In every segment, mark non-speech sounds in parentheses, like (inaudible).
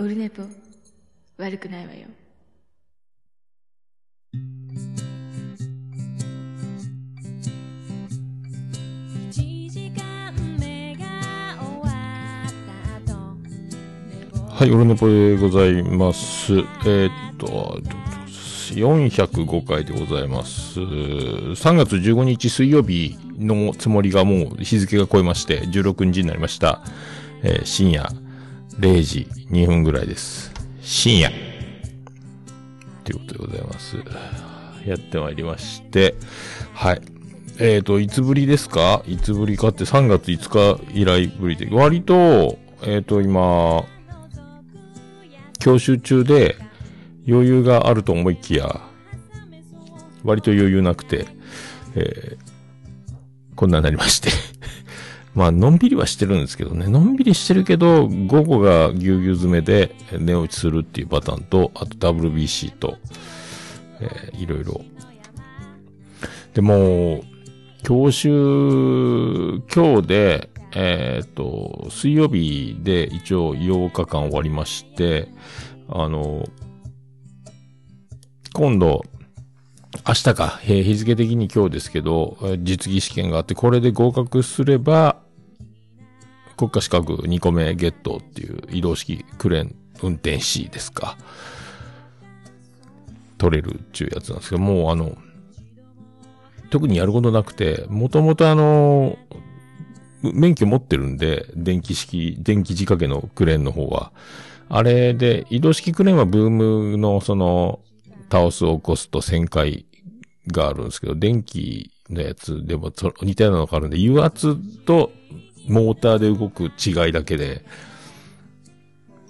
オルネポ悪くないわよはい、オルネポでございます。えー、っと、405回でございます。3月15日水曜日のつもりがもう日付が超えまして、16日になりました。えー、深夜0時2分ぐらいです。深夜。ということでございます。やってまいりまして、はい。えっ、ー、と、いつぶりですか？いつぶりかって3月5日以来ぶりで、割と、えっ、ー、と、今、教習中で余裕があると思いきや、割と余裕なくて、えー、こんなになりましてまあ、のんびりはしてるんですけどね。のんびりしてるけど、午後がぎゅうぎゅう詰めで寝落ちするっていうパターンと、あと WBC と、えー、いろいろ。でも、教習、今日で、えっ、と、水曜日で一応8日間終わりまして、あの、今度、明日か、日付的に今日ですけど、実技試験があって、これで合格すれば、国家資格2個目ゲットっていう移動式クレーン運転士ですか。取れるっていうやつなんですけど、もうあの、特にやることなくて、もともとあの、免許持ってるんで、電気式、電気仕掛けのクレーンの方は。あれで、移動式クレーンはブームのその、倒すを起こすと旋回があるんですけど、電気のやつでも似たようなのがあるんで、油圧とモーターで動く違いだけで、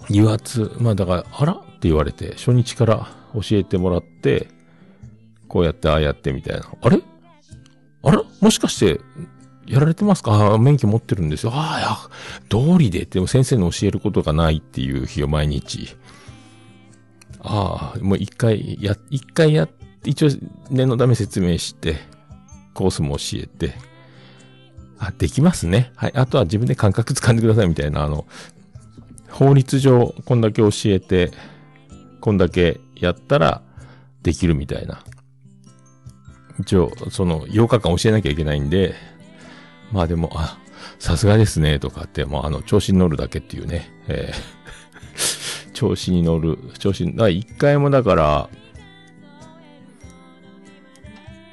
油圧、まあだから、あら？って言われて、初日から教えてもらって、こうやってああやってみたいな。あれ？あら？もしかして、やられてますか？免許持ってるんですよ。ああ、や、通りで。でも先生の教えることがないっていう日を毎日。ああ、もう一回や、一回や、一応念のため説明して、コースも教えて、あ、できますね。はい。あとは自分で感覚掴んでくださいみたいな、あの、法律上、こんだけ教えて、こんだけやったら、できるみたいな。一応、その、8日間教えなきゃいけないんで、まあでも、あ、さすがですね、とかって、もうあの、調子に乗るだけっていうね、えー、(laughs) 調子に乗る、調子に、だ一回もだから、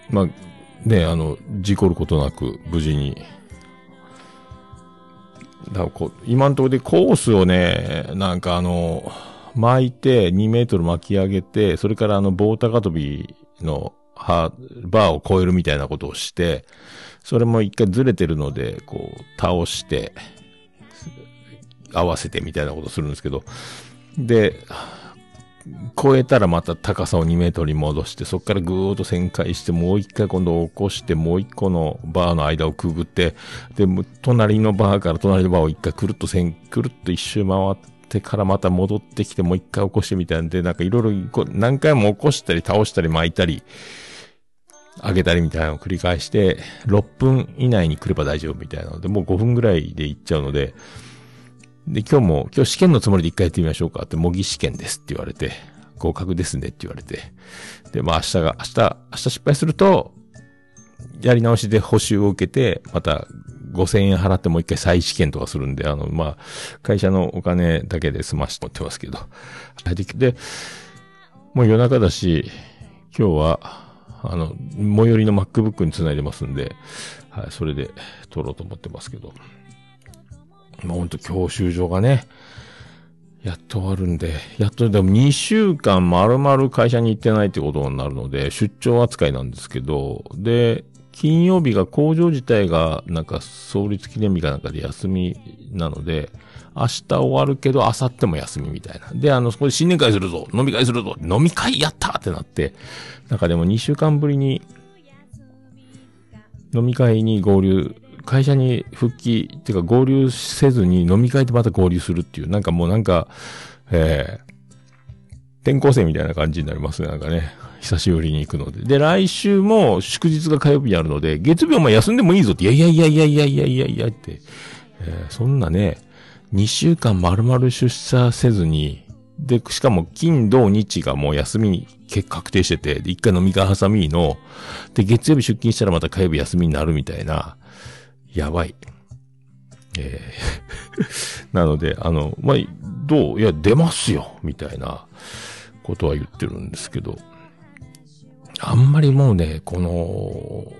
まあ、ね、あの、事故ることなく、無事に。だこ、今のところでコースをね、なんかあの、巻いて2メートル巻き上げて、それからあの、棒高跳びの、は、バーを超えるみたいなことをして、それも一回ずれてるので、こう、倒して、合わせてみたいなことするんですけど、で、超えたらまた高さを2メートルに戻して、そこからぐーっと旋回して、もう一回今度起こして、もう一個のバーの間をくぐって、で、隣のバーから隣のバーを一回くるっと線、くるっと一周回ってからまた戻ってきて、もう一回起こしてみたいんで、なんかいろいろ何回も起こしたり倒したり巻いたり、上げたりみたいなのを繰り返して、6分以内に来れば大丈夫みたいなので、もう5分ぐらいで行っちゃうので、で、今日も、今日試験のつもりで一回やってみましょうかって、模擬試験ですって言われて、合格ですねって言われて。で、まあ明日が、明日、明日失敗すると、やり直しで補修を受けて、また5000円払ってもう一回再試験とかするんで、あの、まあ、会社のお金だけで済まして持ってますけど。で、もう夜中だし、今日は、あの、最寄りの MacBook に繋いでますんで、はい、それで撮ろうと思ってますけど。まあ、ほんと教習所がね、やっと終わるんで、やっとでも2週間丸々会社に行ってないってことになるので、出張扱いなんですけど、で、金曜日が工場自体がなんか創立記念日かなんかで休みなので、明日終わるけど、明後日も休みみたいな。で、あの、そこで新年会するぞ飲み会するぞ飲み会やったってなって、なんかでも2週間ぶりに、飲み会に合流、会社に復帰、っていうか合流せずに飲み会でまた合流するっていう、なんかもうなんか、えー、転校生みたいな感じになりますね、なんかね。久しぶりに行くので。で、来週も祝日が火曜日にあるので、月曜日も休んでもいいぞって、いやいやいやいやいやいやいやいやって、えー、そんなね、2週間丸々出社せずに、で、しかも金、土、日がもう休みに確定してて、で、一回飲み会挟みの、で、月曜日出勤したらまた火曜日休みになるみたいな、やばい。えー (laughs) なので、あの、まあ、どういや、出ますよみたいなことは言ってるんですけど、あんまりもうね、この、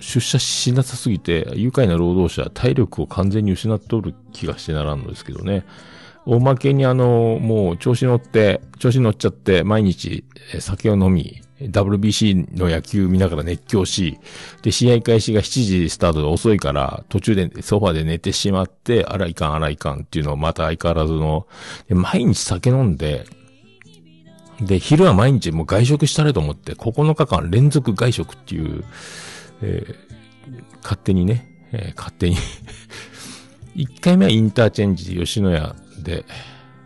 出社しなさすぎて、愉快な労働者、体力を完全に失っとる気がしてならんのですけどね。おまけにあの、もう調子乗って、調子乗っちゃって、毎日酒を飲み、WBC の野球見ながら熱狂し、で、試合開始が7時スタートで遅いから、途中でソファで寝てしまって、あらいかんあらいかんっていうのをまた相変わらずの、毎日酒飲んで、で、昼は毎日もう外食したれと思って、9日間連続外食っていう、えー、勝手にね、えー、勝手に。(laughs) 1回目はインターチェンジで吉野家で、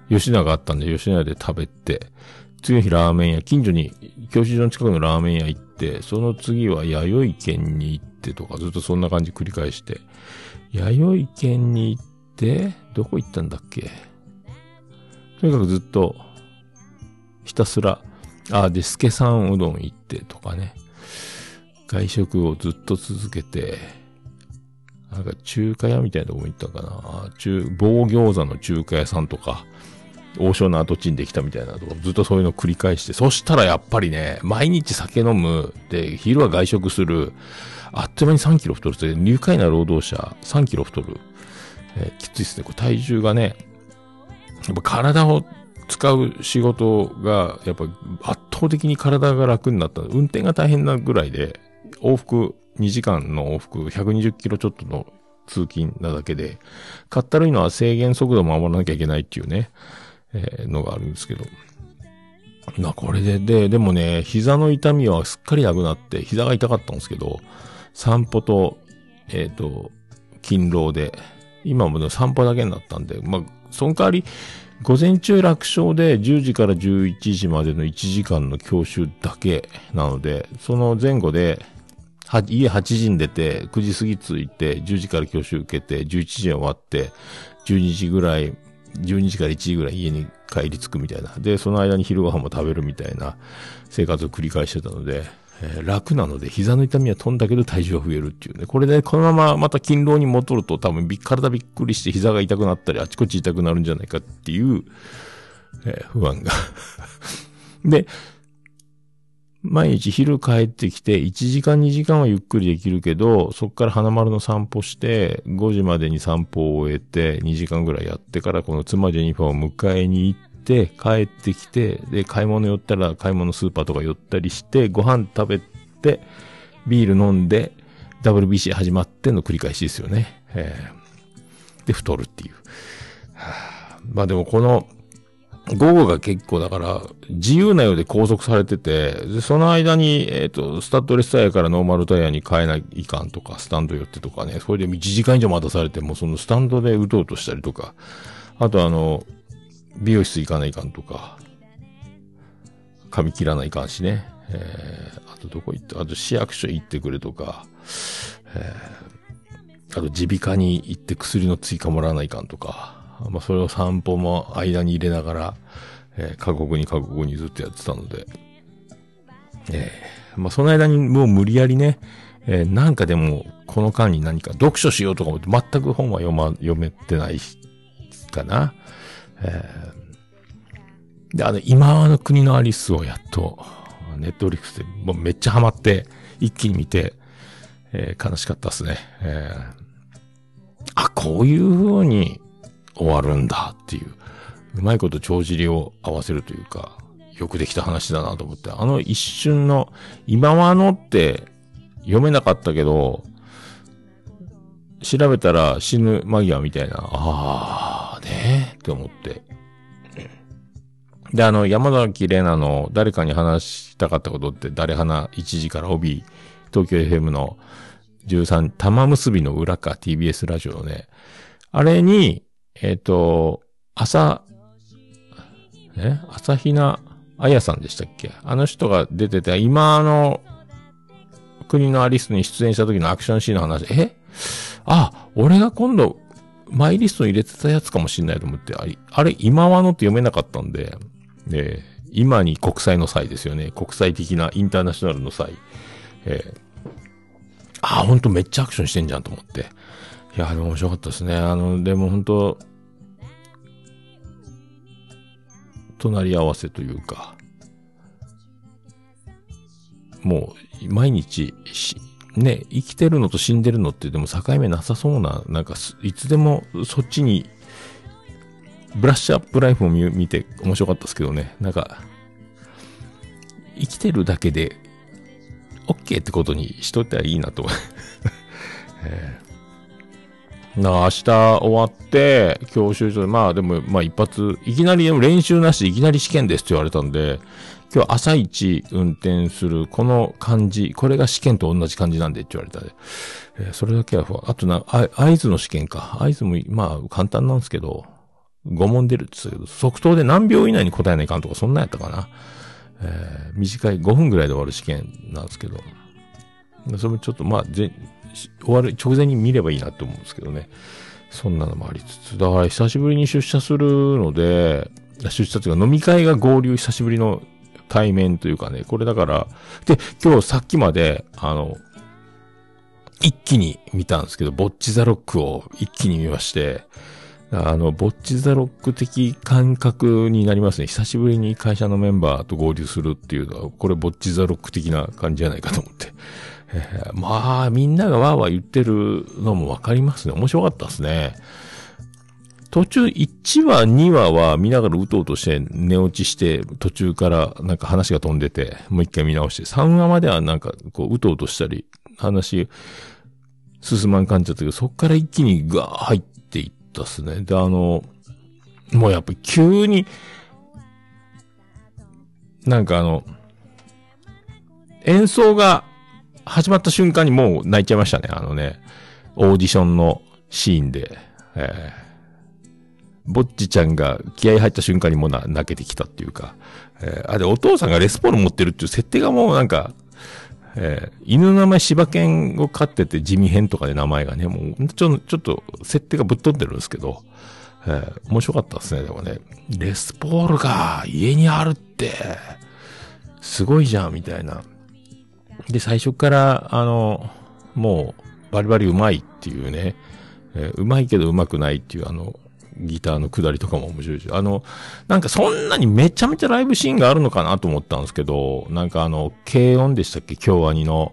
吉野があったんで吉野家で食べて、次の日ラーメン屋、近所に、教習所の近くのラーメン屋行って、その次は弥生県に行ってとか、ずっとそんな感じ繰り返して、弥生県に行って、どこ行ったんだっけ？とにかくずっと、ひたすら、あ、で、助さんうどん行ってとかね。外食をずっと続けて、なんか中華屋みたいなとこも行ったかな。中、棒餃子の中華屋さんとか、王将の跡地にできたみたいなとか、ずっとそういうのを繰り返して、そしたらやっぱりね、毎日酒飲む、で、昼は外食する、あっという間に3キロ太るって、入会な労働者3キロ太る。えー、きついですね。こ体重がね、やっぱ体を使う仕事が、やっぱ圧倒的に体が楽になった。運転が大変なぐらいで、往復2時間の往復120キロちょっとの通勤なだけで、かったるいのは制限速度を守らなきゃいけないっていうね、えー、のがあるんですけど。な、これで、で、でもね、膝の痛みはすっかりなくなって、膝が痛かったんですけど、散歩と、えっ、ー、と、勤労で、今もね、散歩だけになったんで、まあ、その代わり、午前中楽勝で10時から11時までの1時間の教習だけなので、その前後で、は、家8時に出て、9時過ぎ着いて、10時から教習受けて、11時終わって、12時ぐらい、12時から1時ぐらい家に帰り着くみたいな。で、その間に昼ご飯も食べるみたいな生活を繰り返してたので、えー、楽なので、膝の痛みは飛んだけど体重は増えるっていうね。これで、このまままた勤労に戻ると多分体びっくりして膝が痛くなったり、あちこち痛くなるんじゃないかっていう、えー、不安が (laughs) で、毎日昼帰ってきて、1時間2時間はゆっくりできるけど、そっから花丸の散歩して、5時までに散歩を終えて、2時間ぐらいやってから、この妻ジェニファーを迎えに行って、帰ってきて、で、買い物寄ったら買い物スーパーとか寄ったりして、ご飯食べて、ビール飲んで、WBC 始まっての繰り返しですよね。えー、で、太るっていう。まあでもこの、午後が結構だから、自由なようで拘束されてて、で、その間に、えっ、ー、と、スタッドレスタイヤからノーマルタイヤに変えないかんとか、スタンド寄ってとかね、それで1時間以上待たされて、もそのスタンドで打とうとしたりとか、あとあの、美容室行かないかんとか、髪切らないかんしね、えー、あとどこ行って、あと市役所行ってくれとか、えー、あと耳鼻科に行って薬の追加もらわないかんとか、まあ、それを散歩も間に入れながら、えー、過酷に過酷にずっとやってたので、えー、まあ、その間にもう無理やりね、えー、なんかでも、この間に何か読書しようとか思って全く本は読ま、読めてないかな。えー、で、あの、今の国のアリスをやっと、ネットリックスでもうめっちゃハマって、一気に見て、えー、悲しかったっすね。えー、あ、こういう風に、終わるんだっていう、うまいこと帳尻を合わせるというか、よくできた話だなと思って、あの一瞬の、今はのって読めなかったけど、調べたら死ぬ間際みたいな、ああ、ねえって思って。で、あの、山崎玲奈の誰かに話したかったことって誰花1時から帯、東京 FM の13、玉結びの裏か TBS ラジオのね、あれに、えっ、ー、と、朝、え？朝比奈彩さんでしたっけ？あの人が出てて、今の国のアリスに出演した時のアクションシーンの話、え？あ、俺が今度、マイリストに入れてたやつかもしんないと思って、あれ、あれ今はのって読めなかったんで、で、今に国際の際ですよね。国際的なインターナショナルの際。えー、あ、ほんとめっちゃアクションしてんじゃんと思って。いや、でも面白かったですね。あの、でも本当隣り合わせというか、もう、毎日、ね、生きてるのと死んでるのってでも境目なさそうな、なんか、いつでもそっちに、ブラッシュアップライフを見て面白かったですけどね、なんか、生きてるだけで、OK ってことにしといたらいいなと。えー、なあ、明日終わって、教習所で、まあでも、まあ一発、いきなり練習なしでいきなり試験ですって言われたんで、今日朝一運転するこの感じ、これが試験と同じ感じなんでって言われたで、えー、それだけは、あとな、合図の試験か。合図も、まあ簡単なんですけど、5問出るって言ったけど、即答で何秒以内に答えないかんとか、そんなんやったかな。えー、短い5分ぐらいで終わる試験なんですけど、それもちょっとまあ、ぜ、終わる直前に見ればいいなって思うんですけどね。そんなのもありつつ、だから久しぶりに出社するので、出社というか飲み会が合流久しぶりの対面というかね、これだから、で、今日さっきまで、あの、一気に見たんですけど、ボッチザロックを一気に見まして、あの、ボッチザロック的感覚になりますね。久しぶりに会社のメンバーと合流するっていうのは、これボッチザロック的な感じじゃないかと思って。えー、まあ、みんながわーわー言ってるのもわかりますね。面白かったですね。途中1話、2話は見ながらうとうとして寝落ちして、途中からなんか話が飛んでて、もう一回見直して、3話まではなんかこううとうとしたり、話、進まん感じだったけど、そっから一気にガー入っていったっすね。で、あの、もうやっぱ急に、なんかあの、演奏が始まった瞬間にもう泣いちゃいましたね。あのね、オーディションのシーンで。えーぼっちちゃんが気合入った瞬間にもうな泣けてきたっていうか、えー、あ、で、お父さんがレスポール持ってるっていう設定がもうなんか、えー、犬の名前柴犬を飼ってて地味編とかで名前がね、もうちょ、ちょっと設定がぶっ飛んでるんですけど、えー、面白かったですね、でもね。レスポールが家にあるって、すごいじゃん、みたいな。で、最初から、あの、もう、バリバリうまいっていうね、えー、うまいけどうまくないっていう、あの、ギターの下りとかも面白いし、あの、なんかそんなにめちゃめちゃライブシーンがあるのかなと思ったんですけど、なんかあの、軽音でしたっけ？京アニの。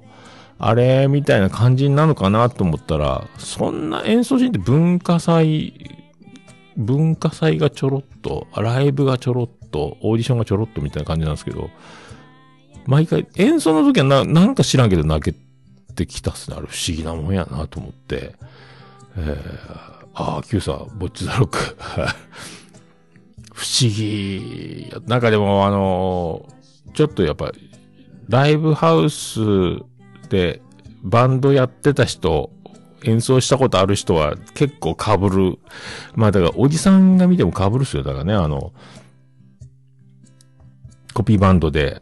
あれみたいな感じなのかなと思ったら、そんな演奏シーンって文化祭、文化祭がちょろっと、ライブがちょろっと、オーディションがちょろっとみたいな感じなんですけど、毎回演奏の時はな、なんか知らんけど泣けてきたっすね。あれ不思議なもんやなと思って。えーああ、キューサー、ボッチザロック。(laughs) 不思議。なんかでもあのちょっとやっぱ、ライブハウスでバンドやってた人、演奏したことある人は結構被る。まあだからおじさんが見ても被るっすよ。だからね、あの、コピーバンドで、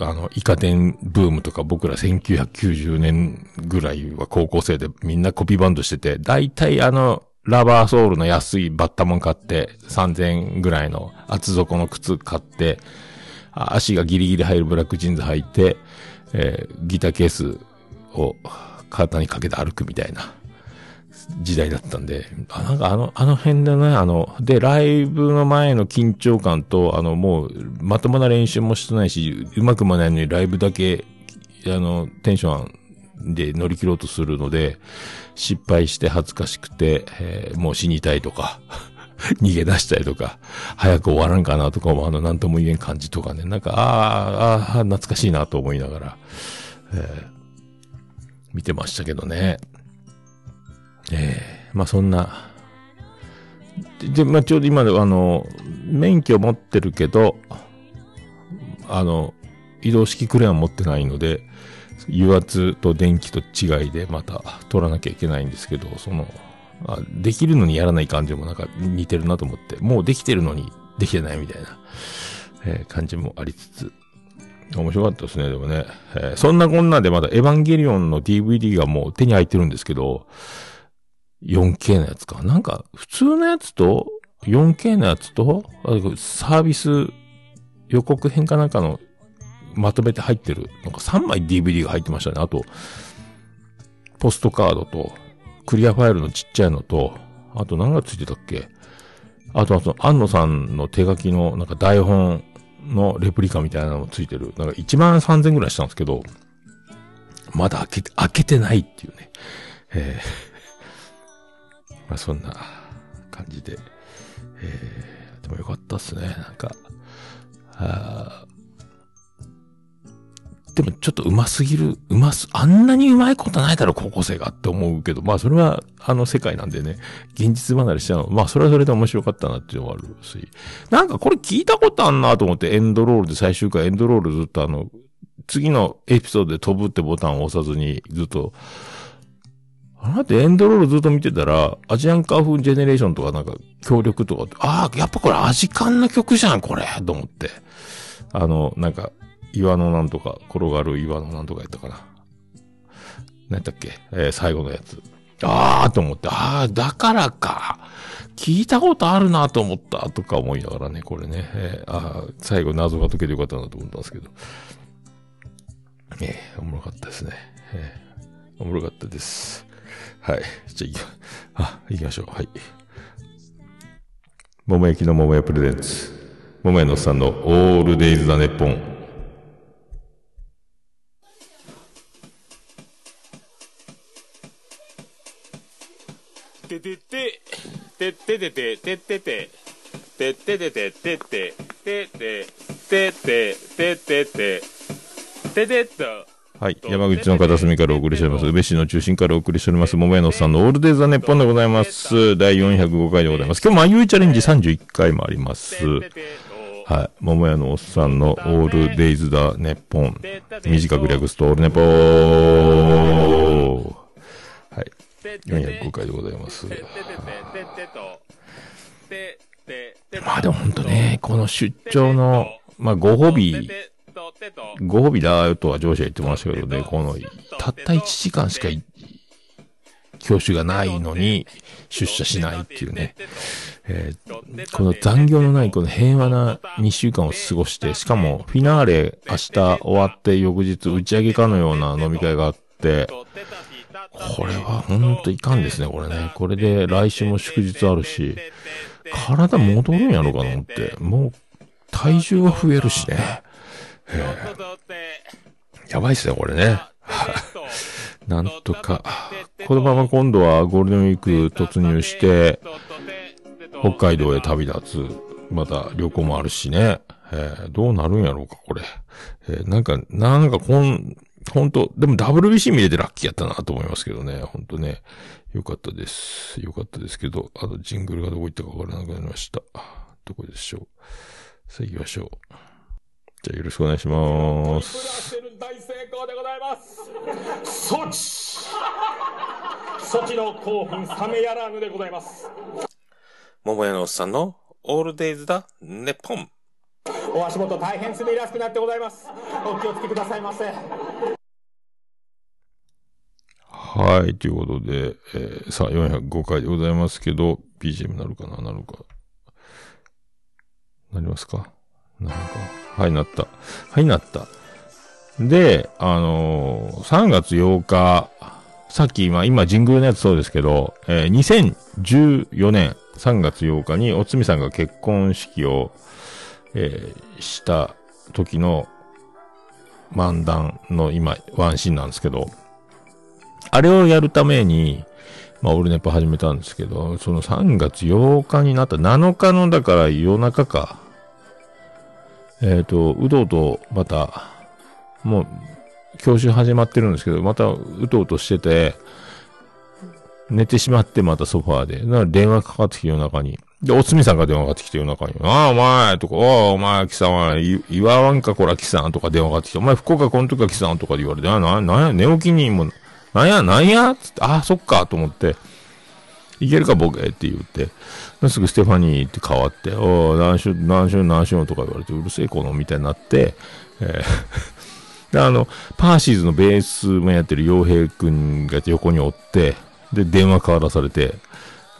あの、イカ天ブームとか僕ら1990年ぐらいは高校生でみんなコピーバンドしてて、大体あの、ラバーソールの安いバッタモン買って、3000円ぐらいの厚底の靴買って、足がギリギリ入るブラックジーンズ履いて、えー、ギターケースを肩にかけて歩くみたいな。時代だったんで、あ、なんかあの、あの辺でね、あの、で、ライブの前の緊張感と、あの、もう、まともな練習もしてないし、うまくもないのにライブだけ、あの、テンションで乗り切ろうとするので、失敗して恥ずかしくて、えー、もう死にたいとか、(laughs) 逃げ出したりとか、早く終わらんかなとかも、あの、なんとも言えん感じとかね、なんか、ああ、ああ、懐かしいなと思いながら、えー、見てましたけどね。えー、まあそんな、で、まあちょうど今では、あの、免許持ってるけど、あの、移動式クレーン持ってないので、油圧と電気と違いでまた取らなきゃいけないんですけど、その、あできるのにやらない感じもなんか似てるなと思って、もうできてるのにできてないみたいな、えー、感じもありつつ、面白かったですね、でもね。えー、そんなこんなでまだエヴァンゲリオンの DVD がもう手に入ってるんですけど、4K のやつか。なんか、普通のやつと、4K のやつと、サービス予告編かなんかのまとめて入ってる、なんか3枚 DVD が入ってましたね。あと、ポストカードと、クリアファイルのちっちゃいのと、あと何がついてたっけ？あとはその、安野さんの手書きのなんか台本のレプリカみたいなのもついてる。なんか1万3000ぐらいしたんですけど、まだ開けて、開けてないっていうね。えー、まあそんな感じで。えー、でもよかったっすね。なんか、あでもちょっと上手すぎる、上手す、あんなに上手いことないだろ、高校生がって思うけど、まあそれはあの世界なんでね、現実離れしちゃうの。まあそれはそれで面白かったなっていうのはあるし、なんかこれ聞いたことあんなと思ってエンドロールで最終回エンドロールずっとあの、次のエピソードで飛ぶってボタンを押さずにずっと、あなたエンドロールずっと見てたら、アジアンカーフンジェネレーションとかなんか協力とかああ、やっぱこれアジカンの曲じゃん、これと思って。あの、なんか、岩のなんとか、転がる岩のなんとかやったかな。何やったっけ？えー、最後のやつ。あーと思って、あー、だからか。聞いたことあるなと思ったとか思いながらね、これね。えー、あー最後謎が解けてよかったなと思ったんですけど。えー、おもろかったですね。えー、おもろかったです。はい。じゃあ、いき、あ、行きましょう。はい。桃焼きの桃屋プレゼンツ。桃屋のさんのオールデイズ・ザ・ネッポン。ててて、てっててて、てってて、てっててて、てて、てて、てて、ててて、てて。はい。山口の片隅からお送りしております。宇部市の中心からお送りしております。桃屋のさんのオールデイザネッポンでございます。第405回でございます。今日、まゆいチャレンジ31回もあります。はい。桃屋のおっさんのオールデイズダネッポン。短く略すとオールネポー。はい。405回でございます。まあでも本当ね、この出張の、まあご褒美、ご褒美だとは上司は言ってましたけどね、この、たった1時間しか教習がないのに出社しないっていうね、えー、この残業のないこの平和な2週間を過ごして、しかもフィナーレ明日終わって翌日打ち上げかのような飲み会があって、これはほんといかんですね、これね。これで来週も祝日あるし、体戻るんやろかな思って。もう、体重は増えるしね。やばいっすね、これね。(laughs) なんとか。このまま今度はゴールデンウィーク突入して、(laughs) 北海道へ旅立つ。また旅行もあるしね。えー、どうなるんやろうか、これ。えー、なんか、なんかこん、本当でも WBC 見れてラッキーやったなと思いますけどね。本当ね。よかったです。よかったですけど、あの、ジングルがどこ行ったかわからなくなりました。どこでしょう。さあ行きましょう。じゃあよろしくお願いします。大成功でございます。措置措置の興奮冷めやらぬでございます。桃屋のおっさんのオールデイズだ、ネポン。お足元大変滑りやすくなってございます。お気をつけくださいませ。はい、ということで、えー、さあ、405回でございますけど、BGM なるかななるか。なりますか？なるか。はい、なった。はい、なった。で、あのー、3月8日、さっき今、今、ジングルのやつそうですけど、えー、2014年3月8日におつみさんが結婚式を、えー、した時の漫談の今、ワンシーンなんですけど、あれをやるために、まあ、オールネポ始めたんですけど、その3月8日になった7日の、だから夜中か。えっ、ー、と、うどうと、また、もう、教習始まってるんですけど、またうとうとしてて、寝てしまってまたソファーで。な電話かかってきて夜中に。で、おつみさんが電話かかってきて夜中に。ああ、お前とか、おお前、貴様、言わんかこら、貴さんとか電話かかってきて、お前、福岡この時は貴さんとかで言われて、あ、な、なや、寝起きにも、なんや、なんやつって、ああ、そっか、と思って、いけるか、ボケって言って、すぐステファニーって変わって、おお、何週、何週、何週とか言われて、うるせえ、この、みたいになって、えー (laughs) で、あの、パーシーズのベースもやってる洋平くんが横におって、で、電話代わらされて、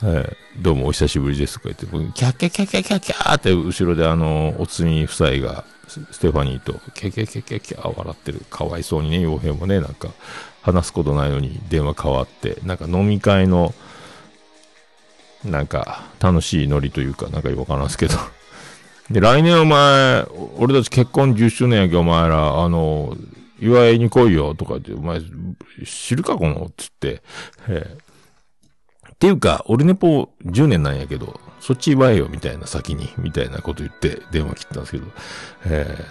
えーどうもお久しぶりですとか言って、キャッキャッキャッキャッキャッキャーって後ろであの、おつみ夫妻が、ステファニーと、キャッキャッキャッキャッキャ笑ってる。かわいそうにね、傭兵もね、なんか、話すことないのに電話変わって、なんか飲み会の、なんか、楽しいノリというか、なんかよくわからんですけど。(laughs) で、来年お前、俺たち結婚10周年やけどお前ら、あの、祝いに来いよとか言って、お前、知るかこのつって。(laughs) ええっていうか、俺ネポ10年なんやけど、そっち祝えよ、みたいな先に、みたいなこと言って電話切ったんですけど、ええ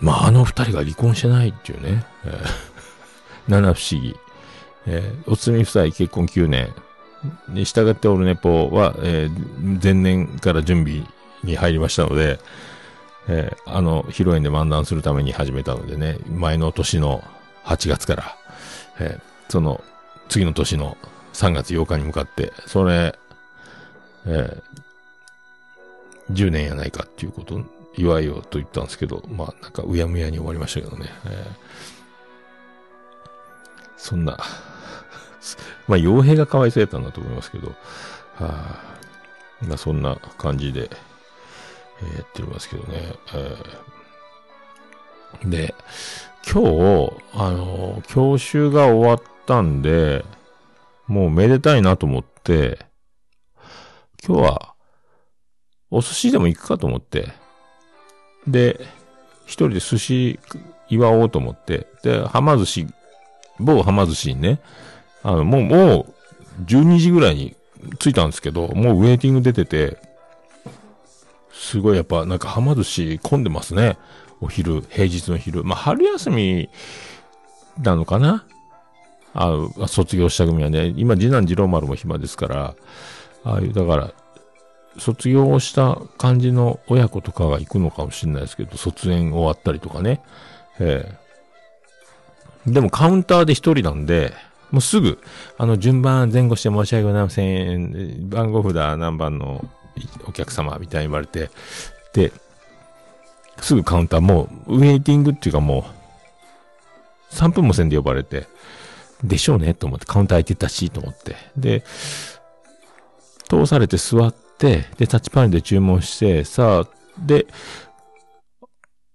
まあ、あの二人が離婚してないっていうね、ええ七不思議。ええおつみ夫妻結婚9年。に従ってオルネポは、えー前年から準備に入りましたので、えーあの、披露宴で漫談するために始めたのでね、前の年の8月から、えーその、次の年の3月8日に向かって、それ、えー10年やないかっていうこと、祝いよと言ったんですけど、まあ、なんかうやむやに終わりましたけどね。えーそんな、(laughs) まあ、傭兵がかわいそうやったんだと思いますけど、はあ、まあ、そんな感じで、えーやってますけどね。えーで、今日、あの、教習が終わったんで、もうめでたいなと思って、今日は、お寿司でも行くかと思って、で、一人で寿司祝おうと思って、で、はま寿司、某はま寿司にね、あの、もう、もう、12時ぐらいに着いたんですけど、もうウェイティング出てて、すごいやっぱなんかはま寿司混んでますね。お昼、平日の昼。まあ、春休みなのかな？あの、卒業した組はね、今次男次郎丸も暇ですから、ああいう、だから、卒業した感じの親子とかが行くのかもしれないですけど、卒園終わったりとかね。ええでもカウンターで一人なんで、もうすぐ、あの、順番前後して申し訳ございません。番号札何番のお客様みたいに言われて、で、すぐカウンターもう、ウェイティングっていうかもう、3分もせんで呼ばれて、でしょうねと思って、カウンター空いてたし、と思って。で、通されて座って、で、タッチパネルで注文して、さあ、で、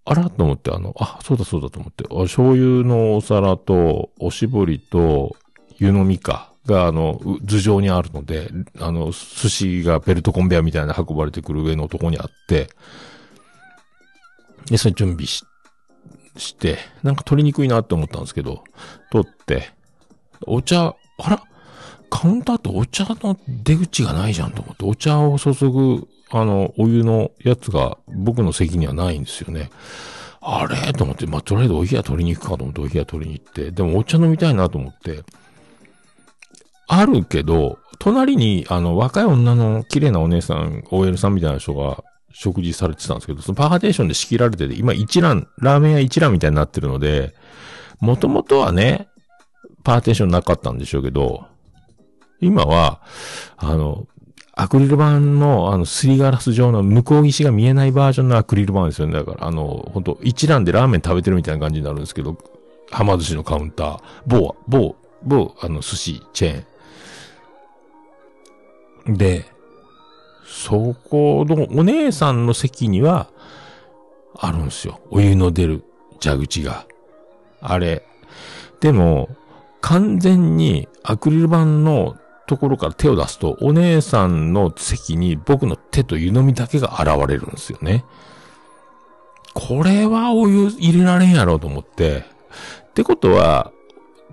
あらと思って、あの、あ、そうだそうだと思って、あ醤油のお皿と、おしぼりと、湯飲みかが、あの、頭上にあるので、あの、寿司がベルトコンベアみたいな運ばれてくる上のとこにあって、で、それ準備し、して、なんか取りにくいなって思ったんですけど、取って、お茶、あら？カウンターってお茶の出口がないじゃんと思って、お茶を注ぐ、あの、お湯のやつが僕の席にはないんですよね。あれ？と思って、まあ、とりあえずお冷や取りに行くかと思ってお冷や取りに行って、でもお茶飲みたいなと思って、あるけど、隣に、あの、若い女の綺麗なお姉さん、OL さんみたいな人が食事されてたんですけど、そのパーテーションで仕切られてて、今一覧、ラーメン屋一覧みたいになってるので、もともとはね、パーテーションなかったんでしょうけど、今は、あの、アクリル板の、あの、すりガラス状の向こう岸が見えないバージョンのアクリル板ですよね。だから、あの、本当一覧でラーメン食べてるみたいな感じになるんですけど、はま寿司のカウンター、某、某、某、あの、寿司チェーン。で、そこのお姉さんの席には、あるんですよ。お湯の出る蛇口が。あれ。でも、完全にアクリル板のところから手を出すと、お姉さんの席に僕の手と湯飲みだけが現れるんですよね。これはお湯入れられんやろうと思って。ってことは、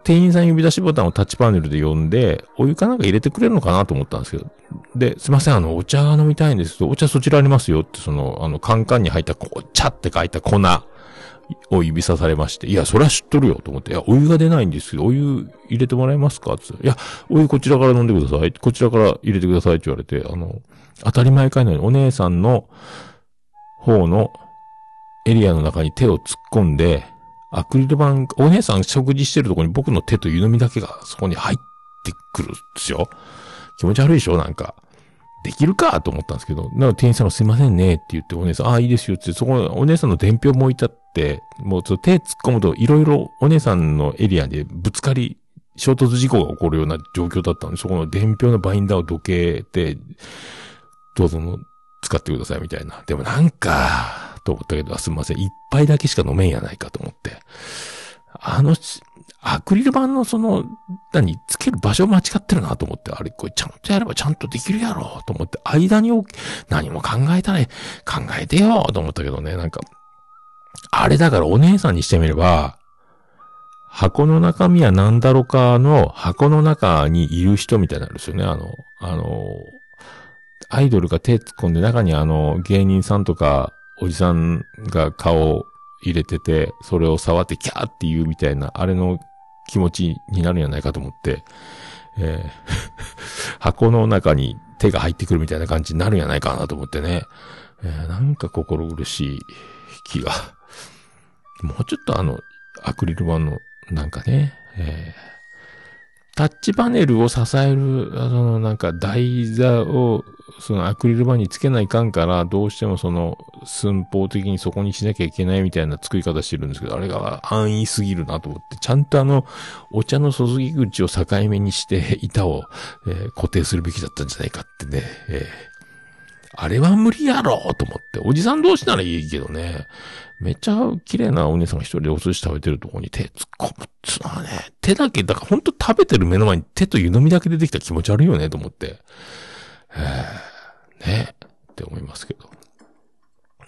店員さん呼び出しボタンをタッチパネルで呼んで、お湯かなんか入れてくれるのかなと思ったんですけど。で、すいません、あの、お茶が飲みたいんですけど、お茶そちらありますよって、その、あの、カンカンに入った、こう、茶って書いた粉を指さされまして、いや、それは知っとるよと思って、いや、お湯が出ないんですけど、お湯入れてもらえますかって。いや、お湯こちらから飲んでください。こちらから入れてくださいって言われて、あの、当たり前かいのようにお姉さんの方のエリアの中に手を突っ込んで、アクリル板、お姉さん食事してるとこに僕の手と湯飲みだけがそこに入ってくるんですよ。気持ち悪いでしょ？なんか。できるかと思ったんですけど、なので店員さんがすいませんねって言ってお姉さん、ああ、いいですよって、そこお姉さんの伝票も置いてあって、もうちょっと手突っ込むといろいろお姉さんのエリアでぶつかり衝突事故が起こるような状況だったので、そこの伝票のバインダーをどけて、どうぞ、使ってくださいみたいな。でもなんか、と思ったけど、すみません。一杯だけしか飲めんやないかと思って。あの、アクリル板のその、何、つける場所間違ってるなと思って、あれ、これちゃんとやればちゃんとできるやろうと思って、間に何も考えたね、考えてよと思ったけどね、なんか、あれだからお姉さんにしてみれば、箱の中身は何だろうかの箱の中にいる人みたいなんですよね。あの、あの、アイドルが手突っ込んで中にあの、芸人さんとか、おじさんが顔を入れてて、それを触ってキャーって言うみたいな、あれの気持ちになるんじゃないかと思って、えー (laughs) 箱の中に手が入ってくるみたいな感じになるんじゃないかなと思ってね。えー、なんか心苦しい気が。もうちょっとあの、アクリル板のなんかね、えー、タッチパネルを支える、あの、なんか台座を、そのアクリル板につけないかんから、どうしてもその、寸法的にそこにしなきゃいけないみたいな作り方してるんですけど、あれが安易すぎるなと思って、ちゃんとあの、お茶の注ぎ口を境目にして板を、えー、固定するべきだったんじゃないかってね、えー。あれは無理やろと思って。おじさん同士ならいいけどね。めっちゃ綺麗なお姉さんが一人でお寿司食べてるとこに手突っ込むっつうのはね、手だけ、だからほんと食べてる目の前に手と湯飲みだけ出てきた気持ち悪いよね、と思って。ねって思いますけど。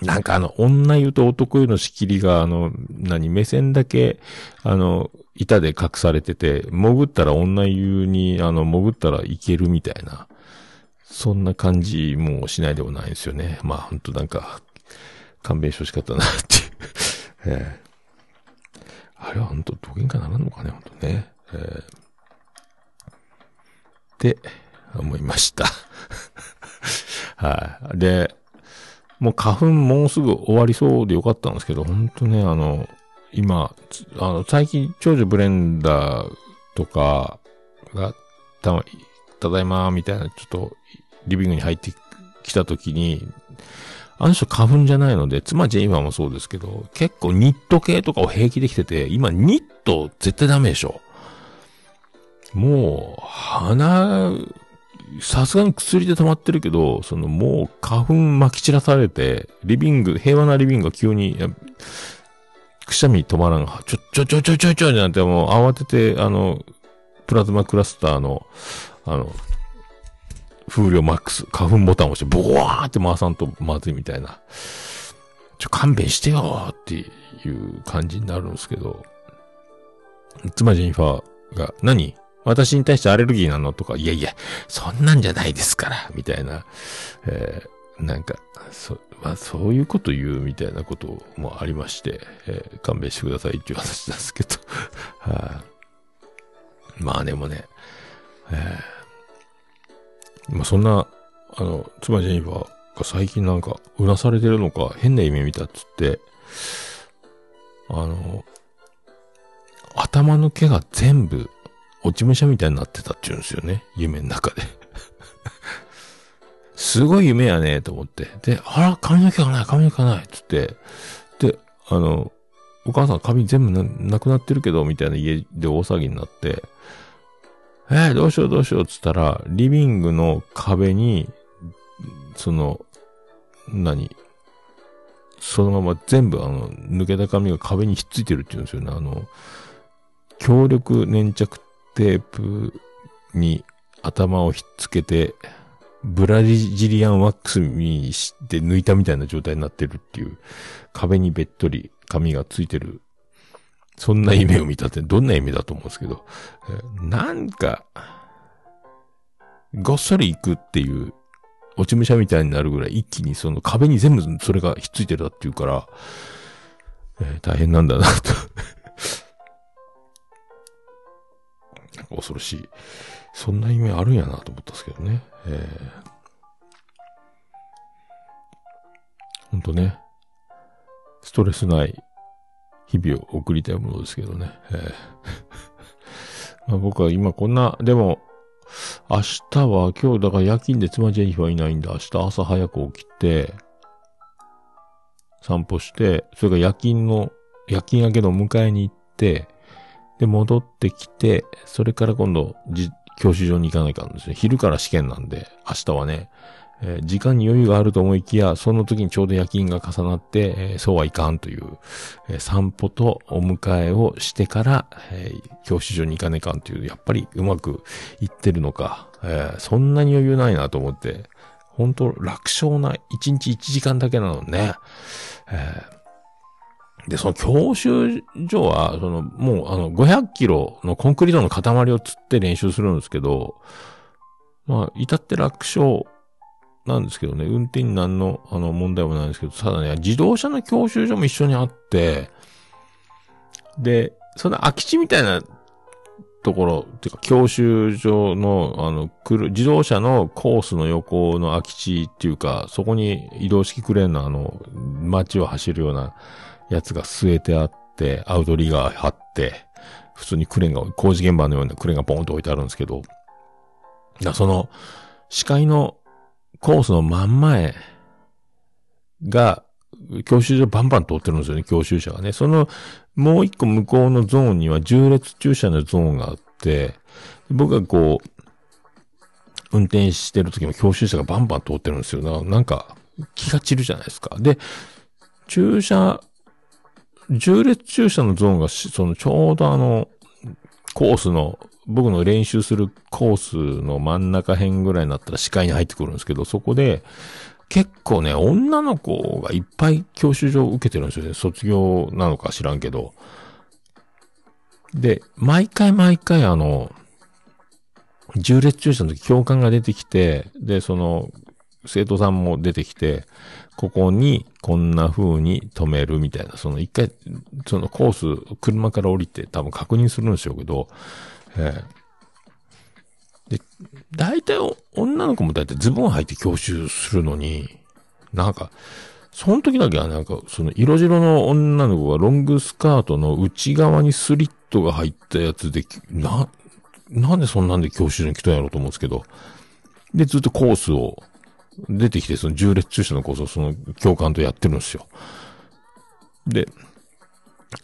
なんかあの、女湯と男湯の仕切りが、あの、何、目線だけ、あの、板で隠されてて、潜ったら女湯に、あの、潜ったらいけるみたいな。そんな感じもしないでもないですよね。まあ、ほんとなんか、勘弁してほしかったなっていう。(laughs) えー、あれは本当どげんかならんのかね、本当ね。えー、って思いました。(laughs) はい、で、もう花粉もうすぐ終わりそうでよかったんですけど、本当ね、あの、今、あの、最近、長女ブレンダーとかが、た、ただいま、みたいな、ちょっと、リビングに入ってきたときに、あの人花粉じゃないので、妻ジェイマーもそうですけど、結構ニット系とかを平気できてて、今ニット絶対ダメでしょ。もう、鼻、さすがに薬で溜まってるけど、そのもう花粉撒き散らされて、リビング、平和なリビングが急に、くしゃみ止まらん。ちょ、ちょ、ちょ、ちょ、ちょ、ちょ、なんてもう慌てて、あの、プラズマクラスターの、あの、風量マックス、花粉ボタンを押して、ボワーって回さんとまずいみたいな。ちょ、勘弁してよっていう感じになるんですけど、妻ジェニファーが、何？私に対してアレルギーなの？とか、いやいや、そんなんじゃないですから、みたいな、えー、なんか、そ、まあ、そういうこと言うみたいなこともありまして、えー、勘弁してくださいっていう話なんですけど、(laughs) はあ、まあでもね、えーまあ、そんな、あの、妻ジェニファーが最近なんか、うなされてるのか、変な夢見たっつって、あの、頭の毛が全部、落ち武者みたいになってたって言うんですよね。夢の中で (laughs) すごい夢やね、と思って。で、あら、髪の毛がない、髪の毛がない、つって。で、あの、お母さん髪全部ななくなってるけど、みたいな家で大騒ぎになって、えー、どうしようどうしようっつったら、リビングの壁に、その、何？そのまま全部あの、抜けた紙が壁にひっついてるって言うんですよね。あの、強力粘着テープに頭をひっつけて、ブラジリアンワックスにして抜いたみたいな状態になってるっていう、壁にべっとり紙がついてるそんな夢を見たってどんな夢だと思うんですけど、なんか、ごっそり行くっていう、落ち武者みたいになるぐらい一気にその壁に全部それがひっついてるだっていうから、えー、大変なんだなと (laughs) 恐ろしい。そんな夢あるんやなと思ったんですけどね。えー、ほんとね。ストレスない日々を送りたいものですけどね。えー (laughs) まあ、僕は今こんな、でも、明日は今日だから夜勤で妻ジェニファーいないんで、明日朝早く起きて、散歩して、それから夜勤の、夜勤明けの迎えに行って、で、戻ってきて、それから今度、教習所に行かないかんですね。昼から試験なんで、明日はね、えー時間に余裕があると思いきや、その時にちょうど夜勤が重なって、えーそうはいかんという、えー散歩とお迎えをしてから、え教習所に行かねえかんという、やっぱりうまくいってるのか、えそんなに余裕ないなと思って、本当楽勝な、1日1時間だけなのね。えで、その教習所は、その、もう、あの、500キロのコンクリートの塊を釣って練習するんですけど、まあ、至って楽勝なんですけどね、運転に何の、あの、問題もないんですけど、ただね、自動車の教習所も一緒にあって、で、その空き地みたいなところ、っていうか、教習所の、あの、来る、自動車のコースの横の空き地っていうか、そこに移動式クレーンのあの、街を走るようなやつが据えてあって、アウトリガー張って、普通にクレーンが、工事現場のようなクレーンがポンと置いてあるんですけど、だその、視界のコースの真ん前が、教習所バンバン通ってるんですよね、教習車がね。その、もう一個向こうのゾーンには重列駐車のゾーンがあって、僕がこう、運転してる時も教習車がバンバン通ってるんですよ。ななんか、気が散るじゃないですか。で、駐車、重列駐車のゾーンが、そのちょうどあの、コースの、僕の練習するコースの真ん中辺ぐらいになったら視界に入ってくるんですけど、そこで、結構ね、女の子がいっぱい教習所を受けてるんですよね。卒業なのか知らんけど。で、毎回毎回あの、重列駐車の時教官が出てきて、で、その、生徒さんも出てきて、ここにこんな風に止めるみたいな、その一回、そのコース、車から降りて多分確認するんでしょうけど、ええ。で、大体お女の子も大体ズボン履いて教習するのに、なんか、その時だけはなんか、その色白の女の子がロングスカートの内側にスリットが入ったやつで、な、なんでそんなんで教習所に来たんやろうと思うんですけど、で、ずっとコースを、出てきて、その重列駐車のコースをその教官とやってるんですよ。で、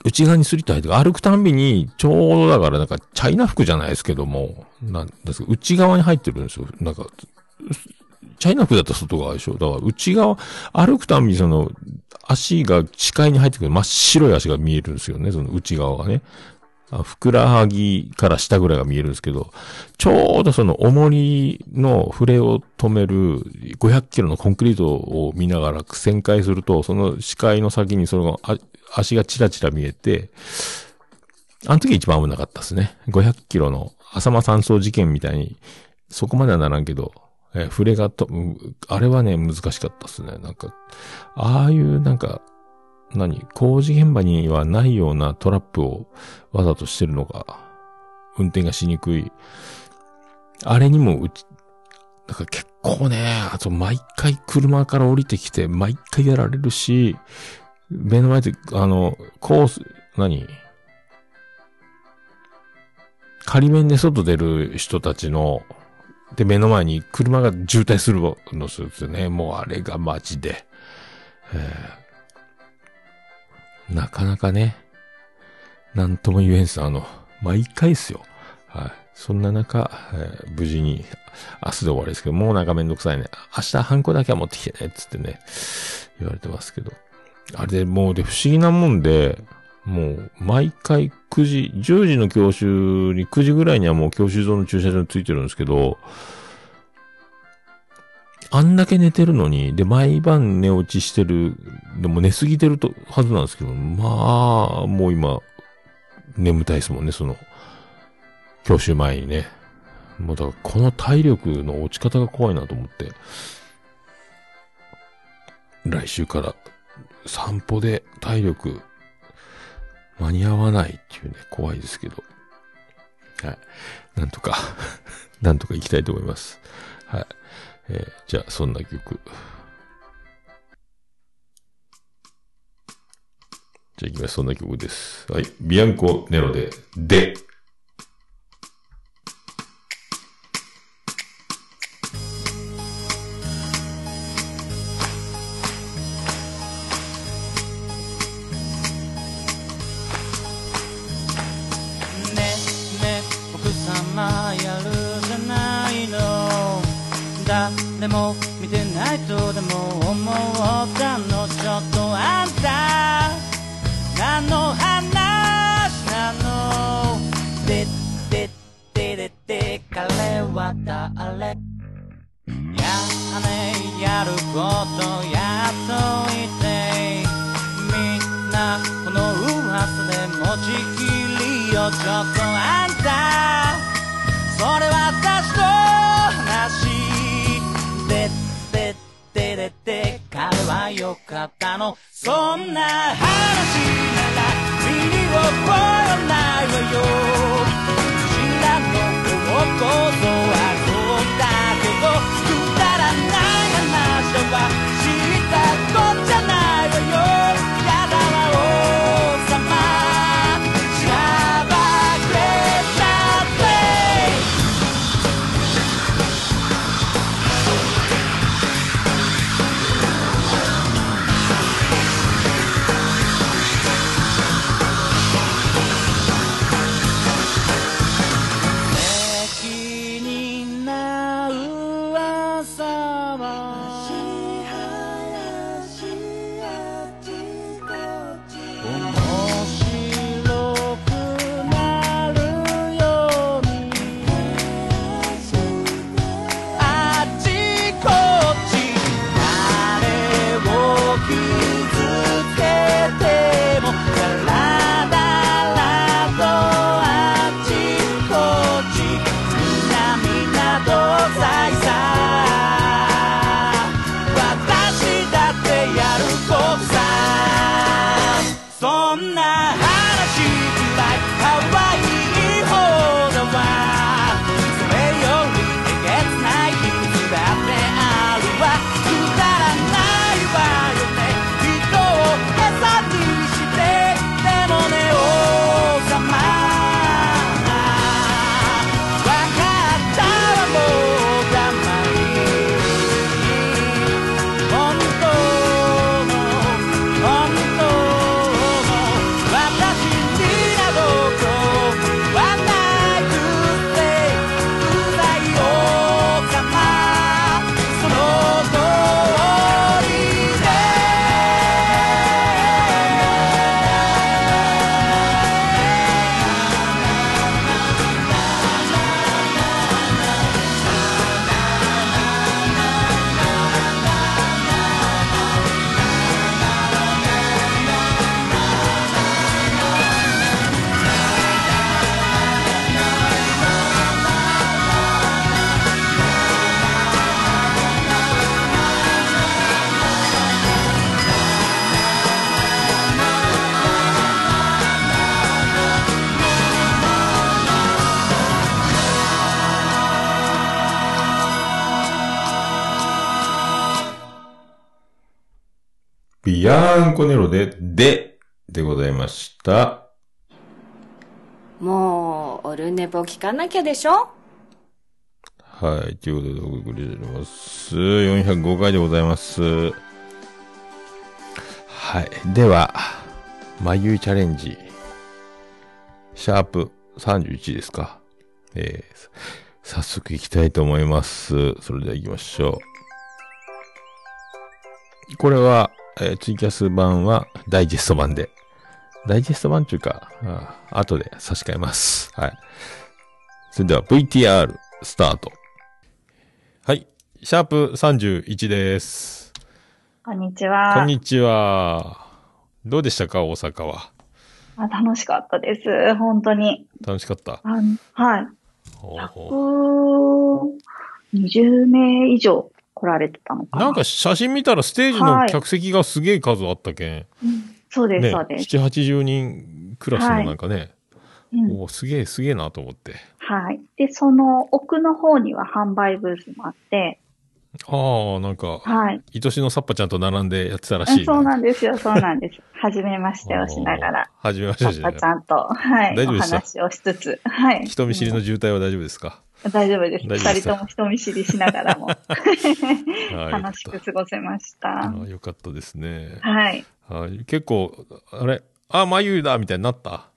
内側にスリット入って、歩くたんびに、ちょうどだからなんか、チャイナ服じゃないですけども、なんですか、内側に入ってるんですよ。なんか、チャイナ服だったら外側でしょだから内側、歩くたんびにその、足が視界に入ってくる真っ白い足が見えるんですよね、その内側がね。ふくらはぎから下ぐらいが見えるんですけど、ちょうどその重りの触れを止める500キロのコンクリートを見ながら旋回すると、その視界の先にその足がチラチラ見えて、あの時一番危なかったですね。500キロの浅間山荘事件みたいに、そこまではならんけど、え触れがと、あれはね、難しかったですね。なんか、ああいうなんか、何？工事現場にはないようなトラップをわざとしてるのが、運転がしにくい。あれにもうち、なんか結構ね、あと毎回車から降りてきて、毎回やられるし、目の前で、あの、コース、何？仮面で外出る人たちの、で、目の前に車が渋滞するのするんですよね。もうあれがマジで。えーなかなかね、なんとも言えんす。あの、毎回っすよ。はい。そんな中、えー無事に、明日で終わりですけど、もうなんかめんどくさいね。明日ハンコだけは持ってきてね、つってね、言われてますけど。あれでもうで不思議なもんで、もう毎回9時、10時の教習に9時ぐらいにはもう教習所の駐車場についてるんですけど、あんだけ寝てるのに、で、毎晩寝落ちしてる、でも寝すぎてると、はずなんですけど、まあ、もう今、眠たいですもんね、その、教習前にね。もうだから、この体力の落ち方が怖いなと思って、来週から散歩で体力間に合わないっていうね、怖いですけど。はい。なんとか、(laughs) なんとか行きたいと思います。はい。えーじゃあ、そんな曲。じゃあいきます。そんな曲です。はい。ビアンコ・ネロで、で。でも見てないとでも思ったのちょっとあんた何のビアンコネロで、で、でございました。もう、オルネポ聞かなきゃでしょ？はい。ということでお送りしております。405回でございます。はい。では、まゆいチャレンジ。シャープ31ですか。えー、早速行きたいと思います。それでは行きましょう。これは、えーツイキャス版はダイジェスト版で。ダイジェスト版っていうか、あー後で差し替えます。はい。それでは VTR スタート。はい。シャープ31です。こんにちは。こんにちは。どうでしたか大阪は？あ楽しかったです。本当に。楽しかった？はい。ほうほ120名以上来られてたのうかな。なんか写真見たらステージのはい客席がすげえ数あったけん。うんそうです、ね、そうです。7、80人クラスのなんかね、うんおーすげえすげえなと思って。はい。で、その奥の方には販売ブースもあって、ああ、なんか、はい。愛しのサッパちゃんと並んでやってたらしい。そうなんですよ、そうなんです。(laughs) はじめましてをしながら、はじめましてパしながらパちゃんと、はい。お大丈夫でした話をしつつ、はい。人見知りの渋滞は大丈夫ですか、大丈夫です。大丈夫です二人とも人見知りしながらも、(laughs) (laughs) はい。楽しく過ごせました。よかったですね。はい。はい結構、あれ？あ、眉だみたいになった？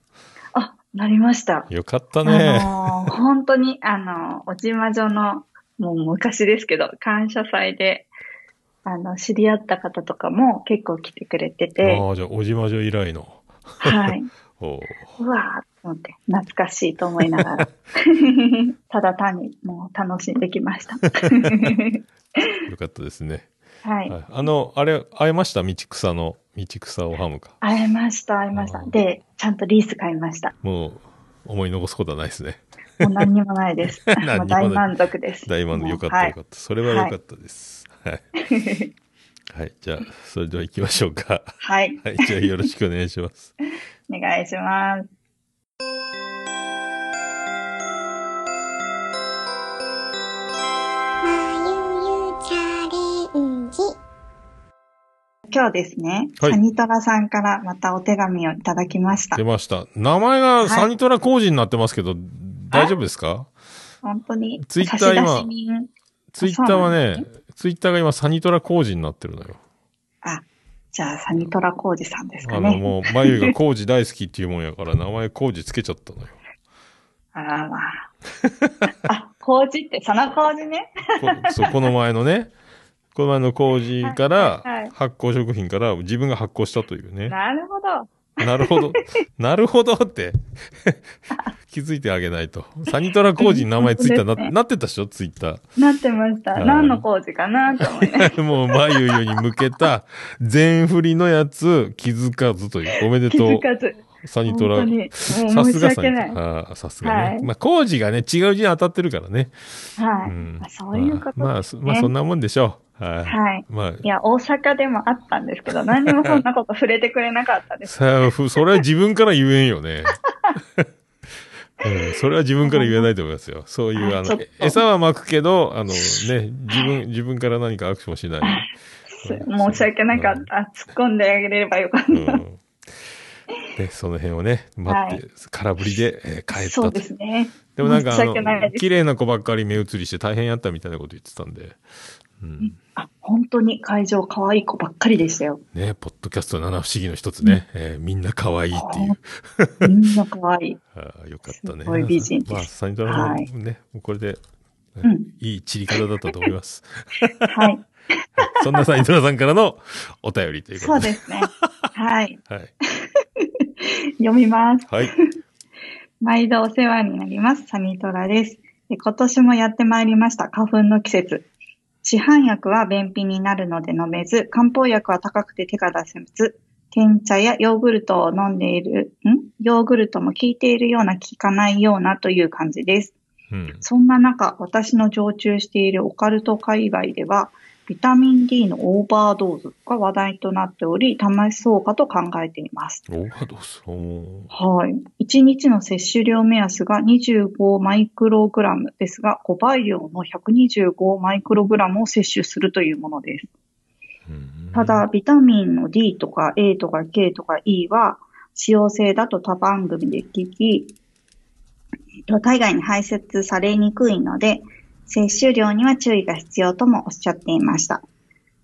あ、なりました。よかったあね。のー本当に、あのー、おじまじょのもう昔ですけど、感謝祭で、あの、知り合った方とかも結構来てくれてて、ああ、じゃあ、おじまじょ以来の。はい。(laughs) おううわーって思って、懐かしいと思いながら、(laughs) ただ単にもう楽しんできました。(laughs) よかったですね。はい。はい、あの、あれ、会えました？道草の、道草をハムか。会えました、会えました。で、ちゃんとリース買いました。もう、思い残すことはないですね。もう何にもないです。(laughs) 大満足です。大満足。よかった、はいよかった。それはよかったです。はい。(laughs) はい。じゃあ、それでは行きましょうか。はい。はい。じゃあ、よろしくお願いします。(laughs) お願いします。今日ですね、はいサニトラさんからまたお手紙をいただきました出。ました。名前がサニトラ工事になってますけど、大丈夫ですか？本当に。ツイッター今ツイッターはねそうなんツイッターが今サニトラ工事になってるのよ。あ、じゃあサニトラコウジさんですかあの、ね。もう、眉が工事大好きっていうもんやから、名前工事つけちゃったのよ。あらまあ。あ、コウジって、そのコウジね。こそう、この前のね、この前の工事からはいはいはい、発酵食品から自分が発酵したというね。なるほど。なるほど。(laughs) なるほどって (laughs) 気づいてあげないと。サニトラ工事に名前ついたな、ねなってたでしょ？ツイッタなってました。はい何のコウジかなと思いながらー。(laughs) もう、眉に向けた、全振りのやつ、気づかずという。おめで気とうづ。かず。サニトラ。本当に。もうさすがサニト訳ない。はラ。ああ、さすがね。はいまあ、工事がね、違う字に当たってるからね。い。うんまあそういうことね。まあ、まあそんなもんでしょう。はい。はい。まあ、いや、大阪でもあったんですけど、(laughs) 何にもそんなこと触れてくれなかったです。さあ、ふそれは自分から言えんよね。うん、それは自分から言えないと思いますよ。そういう、あの餌は巻くけど、あのね、自分、自分から何かアクションしない。す申し訳なかった。突っ込んであげればよかっうん。た。で、その辺をね、待って、空振りで、えー帰ったとそうで。すね。でもなんか、綺麗な子ばっかり目移りして大変やったみたいなこと言ってたんで。うん。あ、本当に会場可愛い子ばっかりでしたよ。ね、ポッドキャスト七不思議の一つね、えーみんな可愛いっていう。みんな可愛い。(laughs) ああよかったね。すごい美人ですまあ、サニトラもはいね、もうこれで、うんいい散り方だったと思います。(laughs) はい。(laughs) そんなサニトラさんからのお便りということで。そうですね。はい。はい。読みます。はい。毎度お世話になります。サニトラです。で今年もやってまいりました。花粉の季節。市販薬は便秘になるので飲めず、漢方薬は高くて手が出せず、天茶やヨーグルトを飲んでいる、ん？ヨーグルトも効いているような効かないようなという感じです。うん。そんな中、私の常駐しているオカルト界隈では、ビタミン D のオーバードーズが話題となっており、試そうかと考えています。オーバードース。おーはい。1日の摂取量目安が25マイクログラムですが、5倍量の125マイクログラムを摂取するというものです。うんただ、ビタミンの D とか A とか K とか E は、使用性だと他番組で聞き、えっと体外に排泄されにくいので、摂取量には注意が必要ともおっしゃっていました。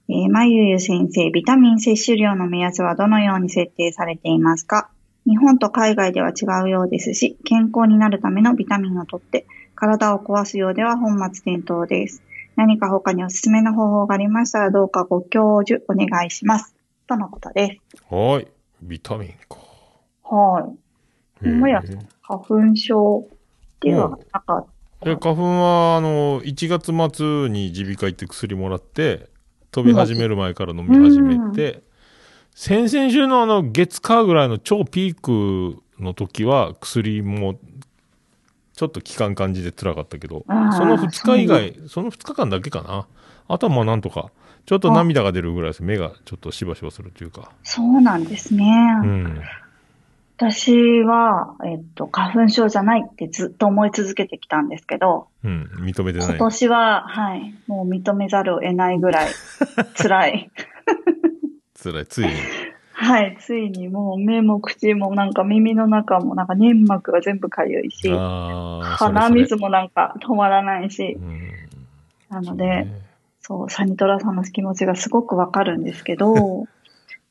えー、まゆゆ先生、ビタミン摂取量の目安はどのように設定されていますか？日本と海外では違うようですし、健康になるためのビタミンをとって、体を壊すようでは本末転倒です。何か他におすすめの方法がありましたらどうかご教授お願いします。とのことです。はい。ビタミンか。はい。へほんまやー花粉症ではなかっで、花粉は、あの、1月末に耳鼻科行って薬もらって、飛び始める前から飲み始めて、先々週のあの、月火ぐらいの超ピークの時は、薬も、ちょっと効かん感じで辛かったけどその2日以外、その2日間だけかな。あとはまあなんとか、ちょっと涙が出るぐらいです。目がちょっとしばしばするというか。た。そうなんですね。うん。私は、えっと、花粉症じゃないってずっと思い続けてきたんですけど、うん。認めてな今い。年は、はい、もう認めざるを得ないぐらい辛い。(laughs) 辛い。ついに。はい、ついにもう目も口もなんか耳の中もなんか粘膜が全部かゆいし。鼻水もなんか止まらないしうん。なのそうで、ねそう、サニトラさんの気持ちがすごくわかるんですけど、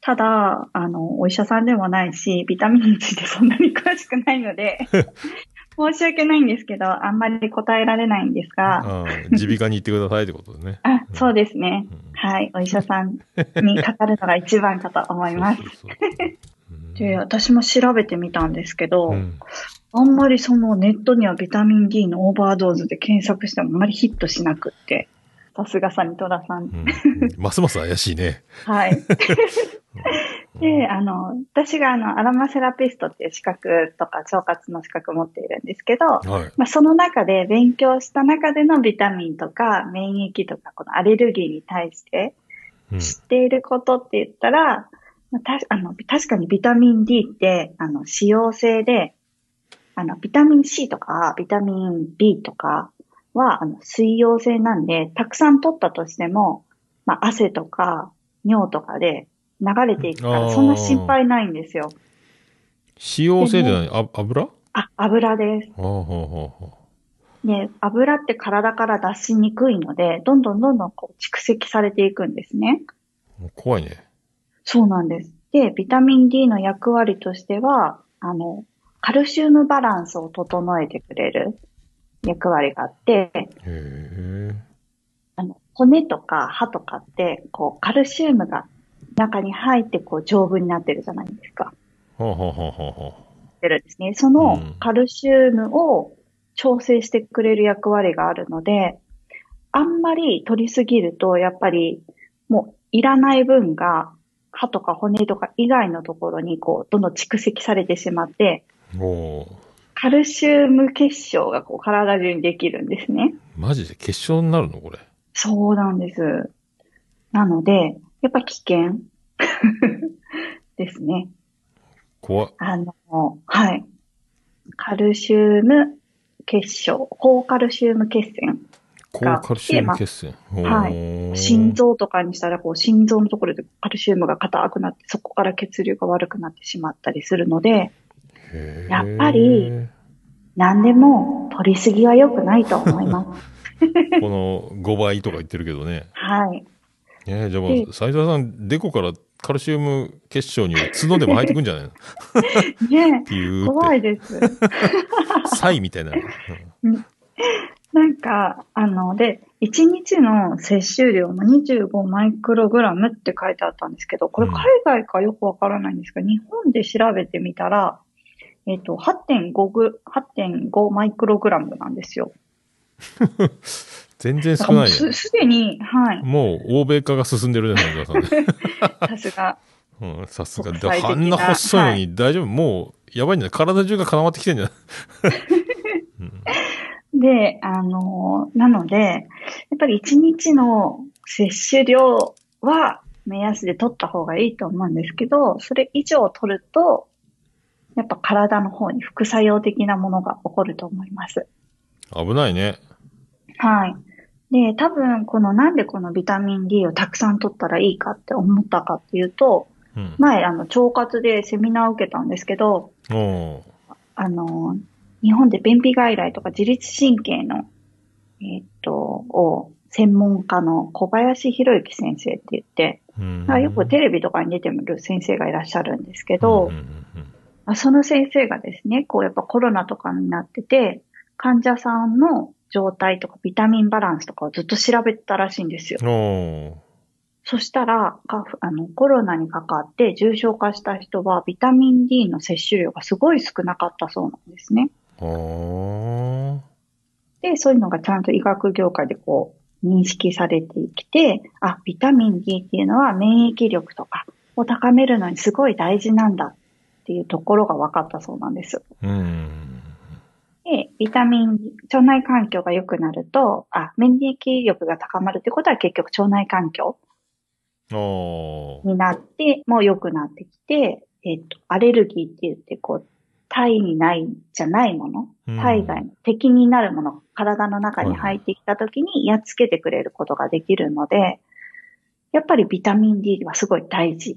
ただ、あの、お医者さんでもないし、ビタミンについてそんなに詳しくないので、(laughs) 申し訳ないんですけど、あんまり答えられないんですが、うん耳鼻科に行ってくださいってことでね。(laughs) あ、そうですねうん。はい。お医者さんにかかるのが一番かと思います。で、私も調べてみたんですけど、うんあんまりそのネットにはビタミン D のオーバードーズで検索してもあんまりヒットしなくって。さすがサニトラさん。うんますます怪しいね。はい。(laughs) で、あの、私があの、アロマセラピストっていう資格とか腸活の資格を持っているんですけど、はい。まあ、その中で勉強した中でのビタミンとか免疫とかこのアレルギーに対してうん知っていることって言ったら、まあ、たあの確かにビタミン D ってあの脂溶性で、あのビタミン C とかビタミン B とかはあの水溶性なんで、たくさん取ったとしても、まあ、汗とか尿とかで流れていくから、そんな心配ないんですよ。使用性で何あ油？あ、油です。あ油って体から出しにくいので、どんどんどんどんこう蓄積されていくんですね。う怖いね。そうなんです。で、ビタミン D の役割としては、あの、カルシウムバランスを整えてくれる役割があって、へえ。あの、骨とか歯とかって、こう、カルシウムが中に入って、こう、丈夫になってるじゃないですか。はあ、はあはあはあはってるんですね。そのうんカルシウムを調整してくれる役割があるので、あんまり取りすぎると、やっぱりもういらない分が歯とか骨とか以外のところにこう、どんどん蓄積されてしまって、カルシウム結晶がこう体中にできるんですね。マジで結晶になるのこれ。そうなんです。なので、やっぱ危険 (laughs) ですね。怖っ。あの、はい。カルシウム結晶、高カルシウム血栓。高カルシウム血栓。はいい心。臓とかにしたら、こう、心臓のところでカルシウムが硬くなって、そこから血流が悪くなってしまったりするので、やっぱり何でも取りすぎは良くないと思います。(laughs) この5倍とか言ってるけどね。はい。えー、じゃあもでう、斉藤さん、デコからカルシウム結晶に角でも生えてくんじゃないの？(laughs) っねていう怖っいです。て。(laughs) サイみたいな。なんか、あの、で、1日の摂取量も25マイクログラムって書いてあったんですけど、これうん海外かよくわからないんですが、日本で調べてみたら、えっ、と、8.5グ、8.5マイクログラムなんですよ。(laughs) 全然少ないよす、。すでに、はい、もう欧米化が進んでるね、斉藤さんね。(laughs) さすが。うん、さすが。あんな細いのに大丈夫、もう、やばいんじゃない体中が固まってきてんじゃない (laughs) で、あの、なので、やっぱり1日の摂取量は目安で取った方がいいと思うんですけど、それ以上取ると、やっぱ体の方に副作用的なものが起こると思います。危ないね。はい。で、多分、このなんでこのビタミン D をたくさん取ったらいいかって思ったかっていうと、うん。前、あの、腸活でセミナーを受けたんですけど、あの、日本で便秘外来とか自律神経の、えーっと、を専門家の小林博之先生って言って、うん。あよくテレビとかに出てる先生がいらっしゃるんですけど、うんその先生がですね、こうやっぱコロナとかになってて、患者さんの状態とかビタミンバランスとかをずっと調べてたらしいんですよ。そしたら、かあのコロナにかかって重症化した人はビタミン D の摂取量がすごい少なかったそうなんですね。で、そういうのがちゃんと医学業界でこう認識されてきて、あ、ビタミン D っていうのは免疫力とかを高めるのにすごい大事なんだっていうところが分かったそうなんです。うん。で、ビタミン、腸内環境が良くなると、あ、免疫力が高まるってことは結局腸内環境になって、もう良くなってきて、えっ、と、アレルギーって言って、こう、体にないじゃないもの、うん。体外の敵になるものが体の中に入ってきた時にやっつけてくれることができるので、やっぱりビタミン D はすごい大事っ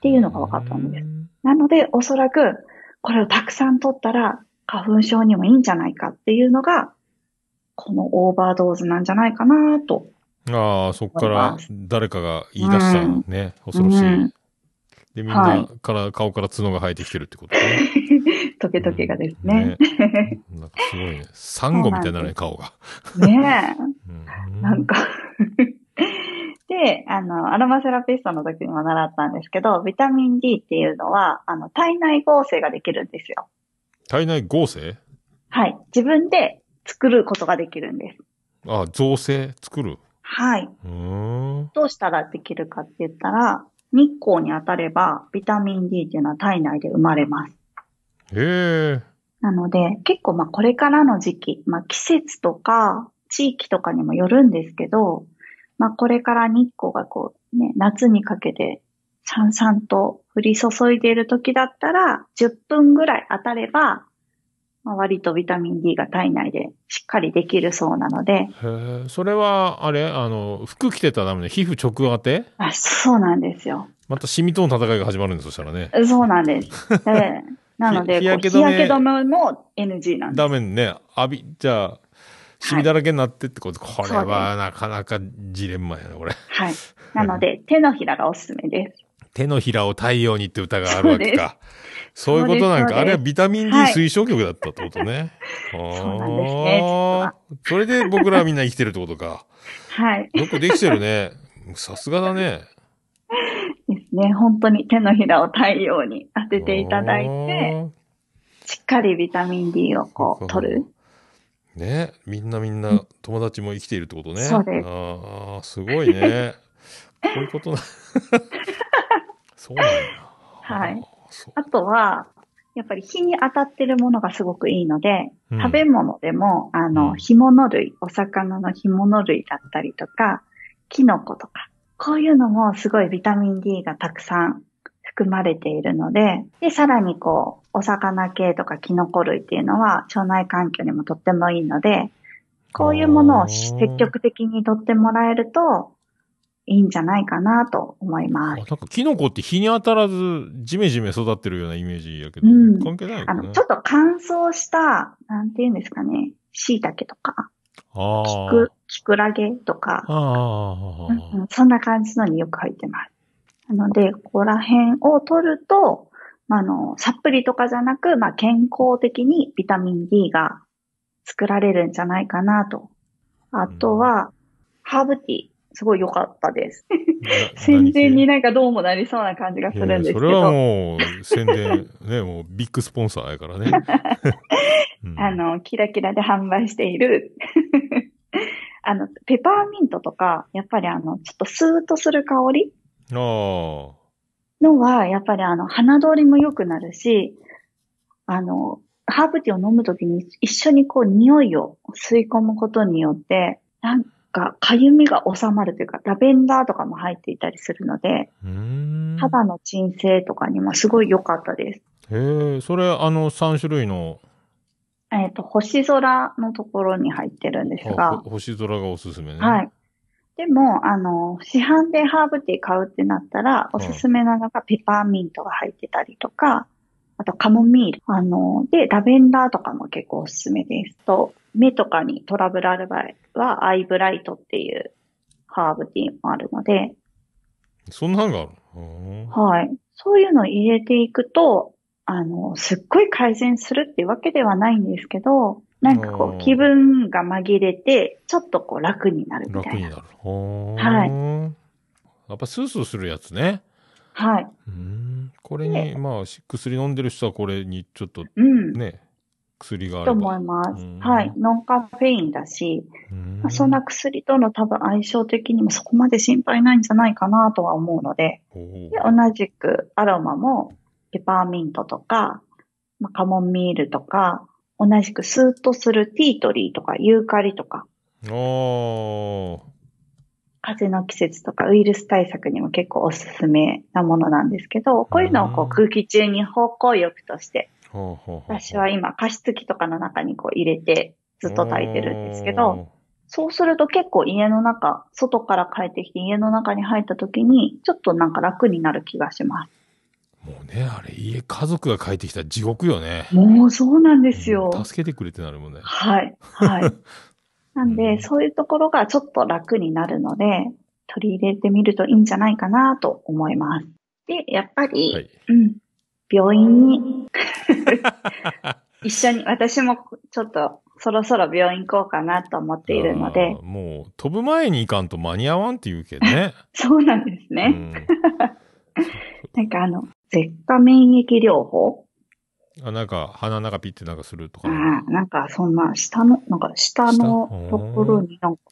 ていうのが分かったんです。なので、おそらく、これをたくさん取ったら、花粉症にもいいんじゃないかっていうのが、このオーバードーズなんじゃないかなと。ああ、そっから誰かが言い出したのね。恐ろしい。うんで、みんはいなから、顔から角が生えてきてるってことね。(laughs) トゲトゲがですね。ねなんかすごいね。サンゴみたいなね、顔が。ねうんえ。なんか (laughs) で、あの、アロマセラピストの時にも習ったんですけど、ビタミン D っていうのは、あの、体内合成ができるんですよ。体内合成？はい。自分で作ることができるんです。あ、造成作る？はい。どうしたらできるかって言ったら、日光に当たれば、ビタミン D っていうのは体内で生まれます。へえ。なので、結構まあこれからの時期、まあ季節とか地域とかにもよるんですけど、まあこれから日光がこうね、夏にかけてさんさんと降り注いでいる時だったら、10分ぐらい当たれば、まあ、割とビタミン D が体内でしっかりできるそうなので、へえ。それは、あれ？あの、服着てたらダメね。皮膚直当て？あそうなんですよ。またシミとの戦いが始まるんです、そしたらね。そうなんです。で (laughs) なので、日焼け止め日焼け止めも NG なんです。ダメね。浴び、じゃあ、シミだらけになってってこと、これそうではなかなかジレンマやな、これ。はい。なので、手のひらがおすすめです。手のひらを太陽にって歌があるわけか。そういうことなんか。あれはビタミン D はい推奨曲だったってことね。(laughs) そうなんですねそれで僕らはみんな生きてるってことか。はい。よくできてるね。さすがだね。ですね。本当に手のひらを太陽に当てていただいて、しっかりビタミン D をこう取る。ねみんなみんな友達も生きているってことね。そうですああ、すごいね。こういうことな。そうなんだ。はい。あとは、やっぱり日に当たってるものがすごくいいので、うん。食べ物でも、あうの、ん。干物類、お魚の干物類だったりとか、キノコとか、こういうのもすごいビタミン D がたくさん含まれているので、で、さらにこう、お魚系とかキノコ類っていうのは腸内環境にもとってもいいので、こういうものを積極的にとってもらえるといいんじゃないかなと思います。あなんかキノコって日に当たらず、ジメジメ育ってるようなイメージやけど、うん関係ないよね。あの、ちょっと乾燥した、なんていうんですかね、椎茸とか、あキーク、キクラゲとか、あそんな感じのによく入ってます。なので、ここら辺を取ると、まあ、あの、サプリとかじゃなく、まあ、健康的にビタミン D が作られるんじゃないかなと。あとは、ハーブティー、すごい良かったです。な (laughs) 宣伝に何なんかどうもなりそうな感じがす系るんですけいやいやそれはど、もう、宣伝、ね、もうビッグスポンサーやからね。(laughs) うんあの、キラキラで販売している、(laughs) あの、ペパーミントとか、やっぱりあの、ちょっとスーッとする香りあのは、やっぱりあの、鼻通りも良くなるし、あの、ハーブティーを飲むときに一緒にこう匂いを吸い込むことによって、なんか、かゆみが収まるというか、ラベンダーとかも入っていたりするので。肌の鎮静とかにもすごい良かったです。へえ、それ、あの、3種類の、えっ、と、星空のところに入ってるんですあが、ほ星空がおすすめね。はい。でも、あの、市販でハーブティー買うってなったら、おすすめなのがペパーミントが入ってたりとか、あとカモミール。あの、で、ラベンダーとかも結構おすすめです。と、目とかにトラブルある場合は、アイブライトっていうハーブティーもあるので、そんなのがあるの？はい。そういうのを入れていくと、あの、すっごい改善するっていうわけではないんですけど、なんかこう気分が紛れて、ちょっとこう楽になるみたいな。楽になる。は。はいやっぱスースーするやつね。はい。うん。これに、ねまあ、し薬飲んでる人はこれにちょっとうん。ね、薬があとれば。思いますうん。はい。ノンカフェインだし、うんまあそんな薬との多分相性的にもそこまで心配ないんじゃないかなとは思うので、で同じくアロマもペパーミントとか、まあ、カモンミールとか、同じくスーッとするティートリーとかユーカリとか、ああ。風邪の季節とかウイルス対策にも結構おすすめなものなんですけど、こういうのをこう空気中に方向浴として、私は今加湿器とかの中にこう入れてずっと炊いてるんですけど、そうすると結構家の中、外から帰ってきて家の中に入った時に、ちょっとなんか楽になる気がしまもうね、あれ、家、家族が帰ってきたら地獄よね。す。もうそうなんですよ。うん助けてくれってなるもんね。はい。はい。(laughs) なんうで、んそういうところがちょっと楽になるので、取り入れてみるといいんじゃないかなと思います。で、やっぱり、はい。うん、病院に (laughs) 一緒に、私もちょっとそろそろ病院行こうかなと思っているのでもう、飛ぶ前に行かんと間に合わんって言うけどね。(laughs) そうなんですうね。ん。(laughs) なんかあの、舌下免疫療法あ、なんか、鼻の中ピッてなんかするとかなんかそんな下の、なんか下の下？ところになんか、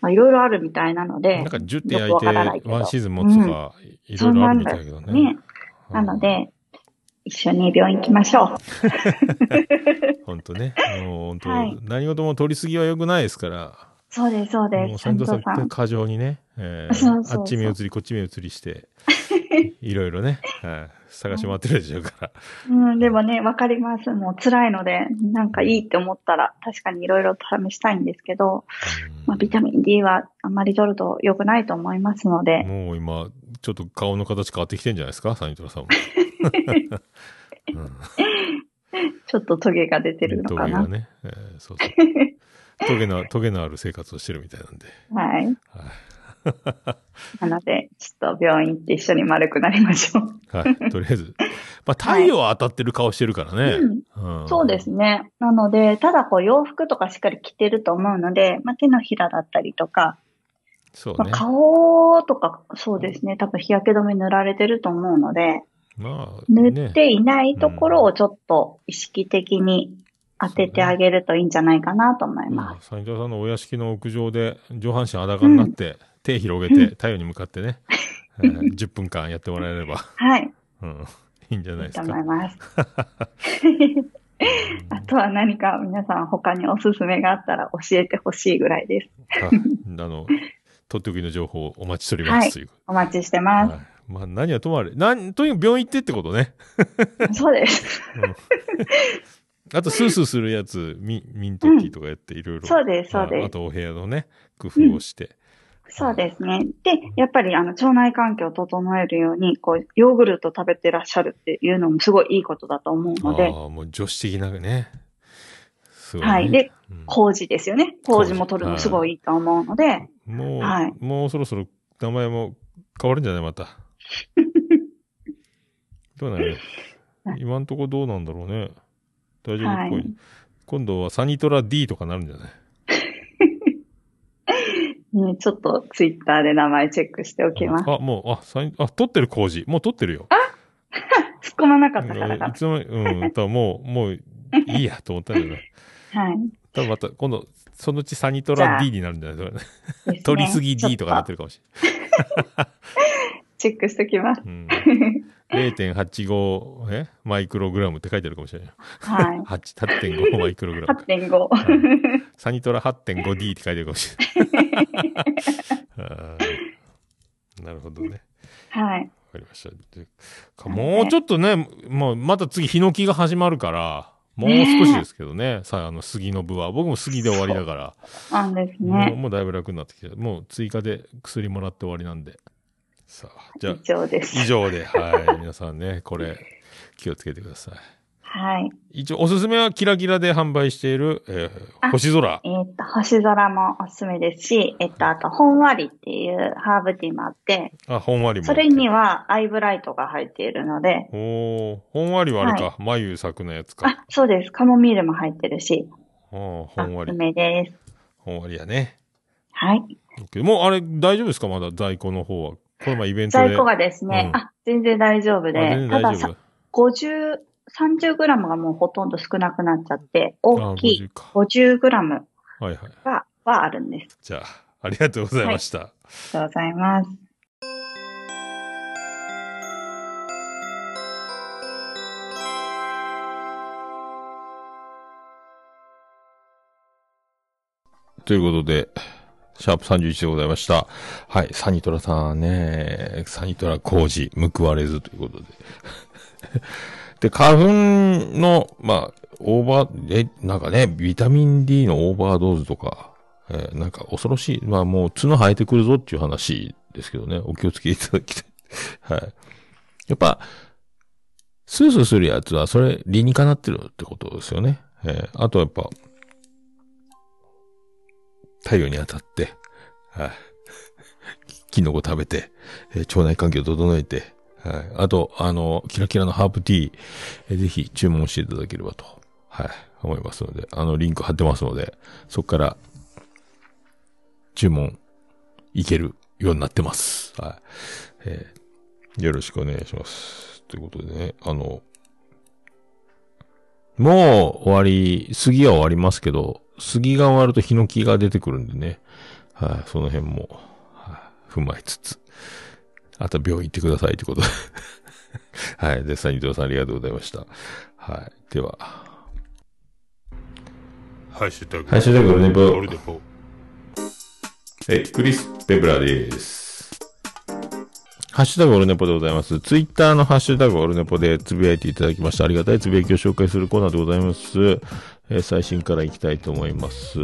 まあいろいろあるみたいなのでなん、か、ジュって焼いて、ワンシーズン持つとか、いろいろあるみたいだけどね。ね。なので、一緒に病院行きましょう。(laughs) 本当ね。もう本当、はい何事も取りすぎは良くないですから。そうです、そうもうです。斉藤さん斉藤さん過剰にね、えー (laughs) そうそうそうあっち目移りこっち目移りして、(laughs) いろいろね、はい探し回ってるでしょうから。うん、でもね、わかります。もう辛いので、なんかいいって思ったら、確かにいろいろと試したいんですけど、まあ、ビタミン D はあんまり取ると良くないと思いますので、もう今、ちょっと顔の形変わってきてんじゃないですか、サニトラさんも。(laughs) うんちょっとトゲが出てるのかな。トゲがね、えーそうそう。トゲの、(laughs) トゲのある生活をしてるみたいなんで。はい。なので、ちょっと病院行って一緒に丸くなりましょう。はい。とりあえず。まあ、太陽は当たってる顔してるからね。うんうんそうですね。なので、ただこう洋服とかしっかり着てると思うので、まあ、手のひらだったりとか、まあ、そうね。顔とか、そうですね。多分日焼け止め塗られてると思うので、まあ、塗ねっていないところをちょっと意識的に当ててあげるといいんじゃないかなと思いままあ、サニトラさんのお屋敷の屋上で上半身裸になって、手広げて太陽に向かってね、(laughs) えー10分間やってもらえれば、す。はい。うん、いいんじゃないいいと思ですか。います。あとは何か皆さん他におすすめがあったら教えてほしいぐらいです。ああの、とっておきの情報をお待ちしております、はい。お待ちしてまはいまあ、何はともあれ。なん、とにかく病院行ってってことね。す。そうです。あと、スースーするやつ、ミミントティーとかやっていろいろ。そうですそうですああと、お部屋のね、工夫をして。そうですね。で、やっぱりあの腸内環境を整えるように、こう、ヨーグルト食べてらっしゃるっていうのもすごいいいことだと思うので、ああ、もう女子的なね。ね。はい。で、うん麹ですよね。麹も取るのすごいいいと思うので、もう、はいもうそろそろ名前も変わるんじゃない？また。(laughs) どうなる？今んとこどうなんだろうね。大丈夫っぽい。はい今度はサニトラ D とかなるんじゃない？(laughs) ね、ちょっとツイッターで名前チェックしておきます。あ、もう、あ、サニ、あ、取ってる工事。もう取ってるよ。(laughs) 突っ込まなかったからかいつの間に、うん、多分もう、(laughs) もう、いいやと思ったんだよね。はい。多分また、今度、そのうちサニトラ D になるんじゃない？ですかね。取りすぎ D とかなってるかもしれない。チェックしておきます。うん、0.85え？マイクログラムって書いてあるかもしれない。はい。(laughs) 8 8.5マイクログラムか。8.5。サニトラ 8.5D って書いてあるかもしれない。なるほどね。はい。わかりました。もうちょっとね、もうまた次、ヒノキが始まるから、もう少しですけどね、さあ、あの、杉の部は。僕も杉で終わりだから、なんですもうね。もうだいぶ楽になってきて、もう追加で薬もらって終わりなんで。さあ、じゃあ以、上です。以上で、はい。皆さんね、(laughs) これ、気をつけてください。はい。一応、おすすめはキラキラで販売している、えーあ星空。えっ、と、星空もおすすめですし、えっ、と、あと、ほんわりっていうハーブティーもあって、あ、ほんわりも。それにはアイブライトが入っているので、おーほんわりはあれか、眉咲くのやつか。あ、そうです。カモミールも入ってるし、あーほおんわり。すすめです。ほんわりやね。はい。もうあれ大丈夫ですか？まだ在庫の方は。この前イベントで。在庫がですね、うんあ、全然大丈夫で、然たださ大丈夫。、50、30グラムがもうほとんど少なくなっちゃって、大きいあ50か。50グラムはいはい。が、はあるんです。じゃあ、ありがとうございました。ありがとうございます。ということで、シャープ31でございました。はい、サニトラさんね、サニトラ工事、報われずということで。(laughs) で、花粉の、まあ、オーバー、え、なんかね、ビタミン D のオーバードーズとか、えーなんか恐ろしい。まあもう角生えてくるぞっていう話ですけどね、お気をつけいただきたい。(laughs) はい。やっぱ、スースーするやつは、それ、理にかなってるってことですよね。えーあとやっぱ、太陽に当たって、はい。(laughs) キノコ食べて、えー腸内環境を整えて、はい。あと、あの、キラキラのハープティー、えぜひ注文していただければと、はい、思いますので、あの、リンク貼ってますので、そこから、注文、いけるようになってます。はい。えーよろしくお願いします。ということでね、あの、もう終わり、杉は終わりますけど、杉が終わるとヒノキが出てくるんでね、はい、その辺も、はい、踏まえつつ、あとは病院行ってくださいってことで。(laughs) はい。で、サニトラさんありがとうございました。はい。では、ハッシュタグ。ハッシュタグルネポ。え、クリス・ペブラです。ハッシュタグオルネポでございます。ツイッターのハッシュタグオルネポでつぶやいていただきました。ありがたいつぶやきを紹介するコーナーでございます。えー最新からいきたいと思います。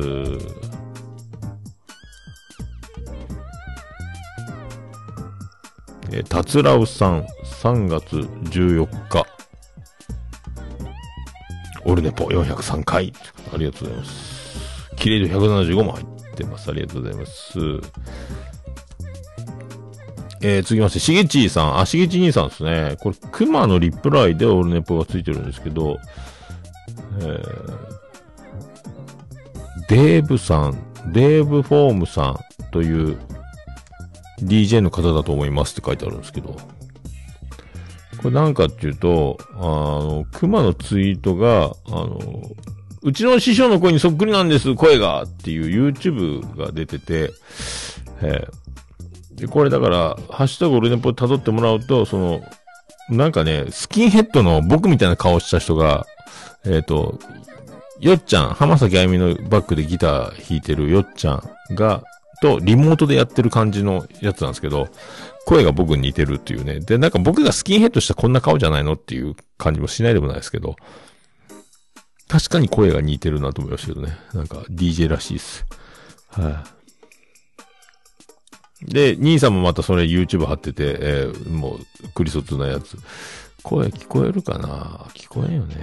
えー、たつらうさん、3月14日。オルネポ403回。ありがとうございます。キレイド175も入ってます。ありがとうございます。えー、続きまして、しげちーさん。あ、しげち兄さんですね。これ、熊のリプライでオールネポがついてるんですけど、えー、デーブさん、デーブフォームさんという DJ の方だと思いますって書いてあるんですけど、これなんかっていうと、あの、熊のツイートが、あの、うちの師匠の声にそっくりなんです、声がっていう YouTube が出てて、えーで、これだから、ハッシュタグオルネポ辿ってもらうと、その、なんかね、スキンヘッドの僕みたいな顔した人が、えっ、と、よっちゃん、浜崎あゆみのバックでギター弾いてるよっちゃんが、と、リモートでやってる感じのやつなんですけど、声が僕に似てるっていうね。で、なんか僕がスキンヘッドしたこんな顔じゃないのっていう感じもしないでもないですけど、確かに声が似てるなと思いましたけどね。なんか DJ らしいです。はい、で、兄さんもまたそれ YouTube 貼ってて、えーもう、クリソツなやつ。声聞こえるかな？聞こえんよね。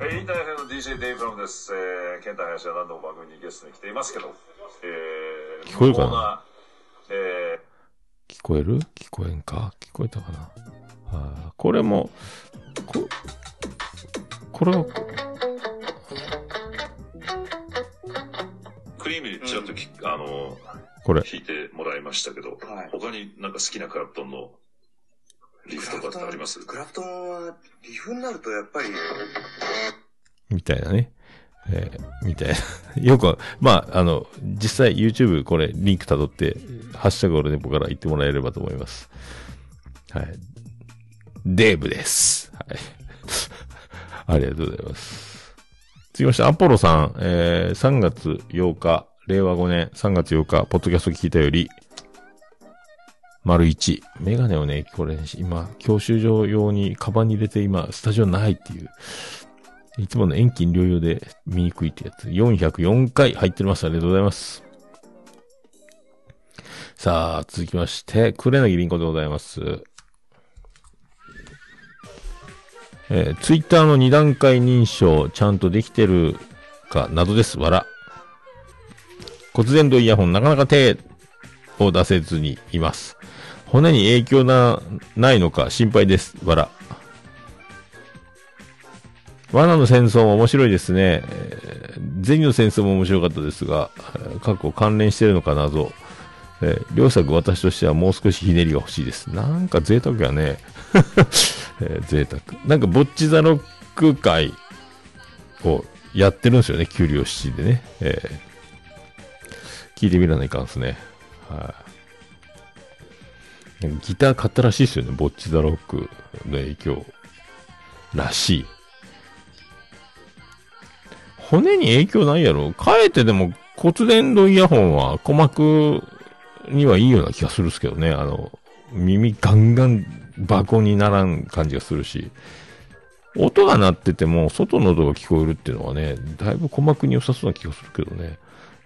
えーインターネットの DJ デイブラムです。えー、ケンタ林は何度も番組にゲストに来ていますけど、えー、聞こえるかな？え聞こえる？聞こえんか？聞こえたかな？あーこれも、こ、これは、クリームにちょっとき、あの、これ。弾いてもらいましたけど、はい他になんか好きなクラプトンのリフとかってあります？クラプトンは、リフになるとやっぱり、みたいなね。えーみたいな。(laughs) よく、まあ、あの、実際 YouTube これリンク辿って、ハッシュタグオルネポから言ってもらえればと思います。はい。デーブです。はい。(laughs) ありがとうございます。続きまして、アポロさん、えー、3月8日、令和5年3月8日、ポッドキャスト聞いたより、丸1。メガネをね、これ、今、教習所用にカバンに入れて、今、スタジオないっていう。いつもの遠近療養で見にくいってやつ。404回入ってます。ありがとうございます。さあ、続きまして、クレナギリンコでございます。えー、ツイッターの2段階認証、ちゃんとできてるか、などです。わら。骨伝導イヤホン、なかなか手を出せずにいます。骨に影響な、ないのか心配です。わら。罠の戦争も面白いですね。ゼニの戦争も面白かったですが、過去関連してるのか謎。え両作私としてはもう少しひねりが欲しいです。なんか贅沢やね。えー贅沢。なんかボッチザロック会をやってるんですよね。キュリオシティでね。えー聞いてみらないかんですね。はい、なんかギター買ったらしいですよね。ボッチザロックの影響らしい。骨に影響ないやろかえてでも骨伝導イヤホンは鼓膜にはいいような気がするっすけどね。あの、耳ガンガン爆音にならん感じがするし。音が鳴ってても、外の音が聞こえるっていうのはね、だいぶ鼓膜に良さそうな気がするけどね。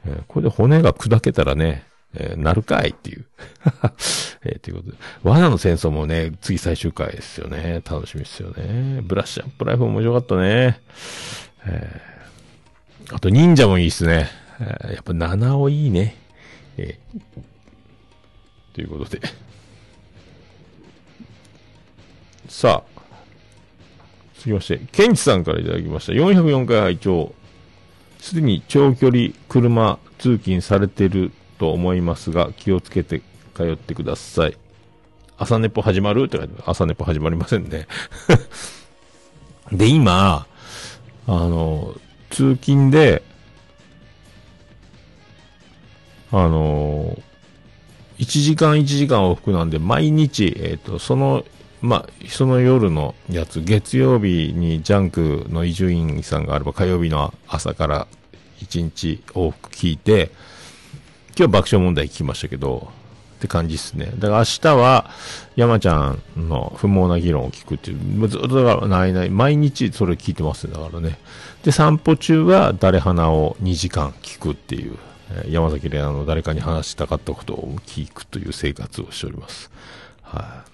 えーこれで骨が砕けたらね、えーなるかいっていう。(laughs) えーということで。罠の戦争もね、次最終回ですよね。楽しみですよね。ブラッシュアップライフも面白かったね。えーあと忍者もいいっすね。えーやっぱ七尾いいね。えーということで。さあ、続きまして、ケンチさんからいただきました。404回拝聴すでに長距離車通勤されてると思いますが、気をつけて通ってください。朝寝ぽ始まる？って書いて朝寝ぽ始まりませんね。(laughs) で、今、あの、通勤で、あの、1時間1時間往復なんで、毎日、えっ、と、その、まあ、その夜のやつ、月曜日にジャンクの伊集院さんがあれば、火曜日の朝から1日往復聞いて、今日爆笑問題聞きましたけど、って感じですね。だから明日は、山ちゃんの不毛な議論を聞くっていう、ずっとだからないない、毎日それ聞いてますね、だからね。で、散歩中は誰花を2時間聞くっていう、山崎怜奈の誰かに話したかったことを聞くという生活をしております。はい、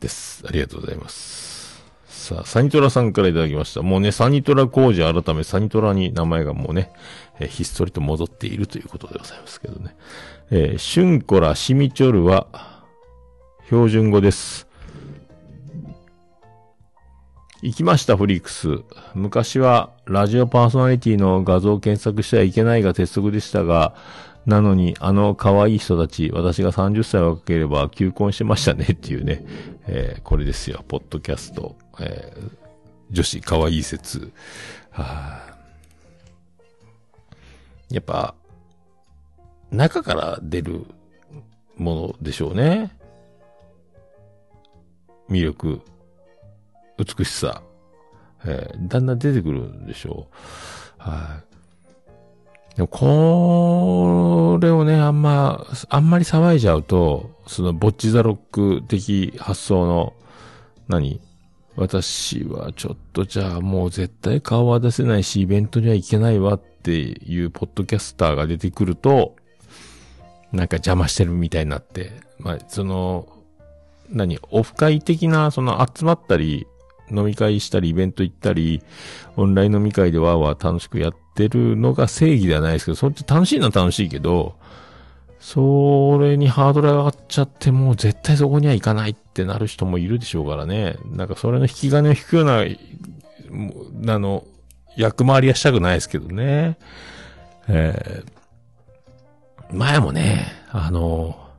です。ありがとうございます。さあ、サニトラさんからいただきました。もうね、サニトラ工事改めサニトラに名前がもうね、えーひっそりと戻っているということでございますけどね。えー、シュンコラシミチョルは、標準語です。行きました、フリークス。昔は、ラジオパーソナリティの画像を検索してはいけないが鉄則でしたが、なのに、あの可愛い人たち、私が30歳若ければ求婚しましたねっていうね、えーこれですよ、ポッドキャスト、えー女子可愛い説。はあやっぱ、中から出るものでしょうね。魅力、美しさ、えーだんだん出てくるんでしょう。はい。でも、これをね、あんま、あんまり騒いじゃうと、その、ボッチザロック的発想の、何？私はちょっとじゃあもう絶対顔は出せないし、イベントには行けないわっていうポッドキャスターが出てくると、なんか邪魔してるみたいになって、まあ、その、何、オフ会的な、その集まったり、飲み会したり、イベント行ったり、オンライン飲み会でわーわー楽しくやってるのが正義ではないですけど、そっち楽しいのは楽しいけど、それにハードルが上がっちゃって、もう絶対そこには行かないってなる人もいるでしょうからね。なんかそれの引き金を引くような、あの、役回りはしたくないですけどね。えー、前もね、あの、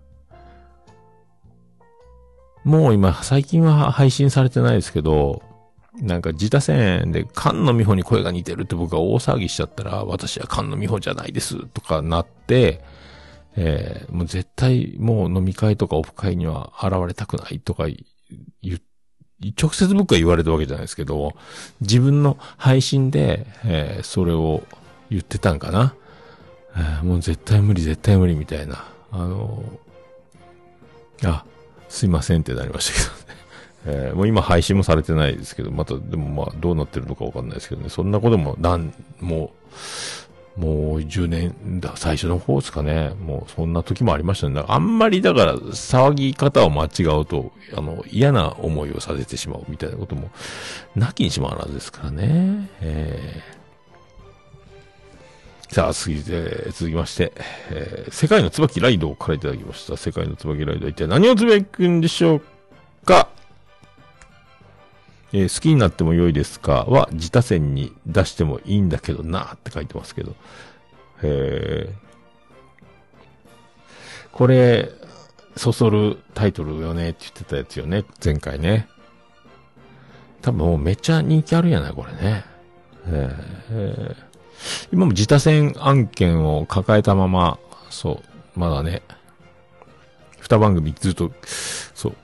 もう今、最近は配信されてないですけど、なんか自他戦で菅野美穂に声が似てるって僕が大騒ぎしちゃったら、私は菅野美穂じゃないですとかなって、えーもう絶対もう飲み会とかオフ会には現れたくないとか言、直接僕は言われたわけじゃないですけど、自分の配信で、えーそれを言ってたんかな。えーもう絶対無理絶対無理みたいな。あのーあ、すいませんってなりましたけどね。(laughs) えーもう今配信もされてないですけど、また、でもまあ、どうなってるのかわかんないですけどね。そんなことも、なん、もう、もう10年だ、最初の方ですかね。もうそんな時もありましたね。だからあんまりだから騒ぎ方を間違うと、あの、嫌な思いをさせてしまうみたいなことも、なきにしもあらずですからね。えーさあ、続いて、続きまして、えー世界の椿ライドからいただきました。世界の椿ライドは一体何をつぶやくんでしょうか？えー好きになっても良いですか？は、自他線に出してもいいんだけどなって書いてますけど。えーこれ、そそるタイトルよねって言ってたやつよね。前回ね。多分もうめっちゃ人気あるやないこれね。えーえー今も自他線案件を抱えたまま、そう、まだね、二番組ずっと、そう、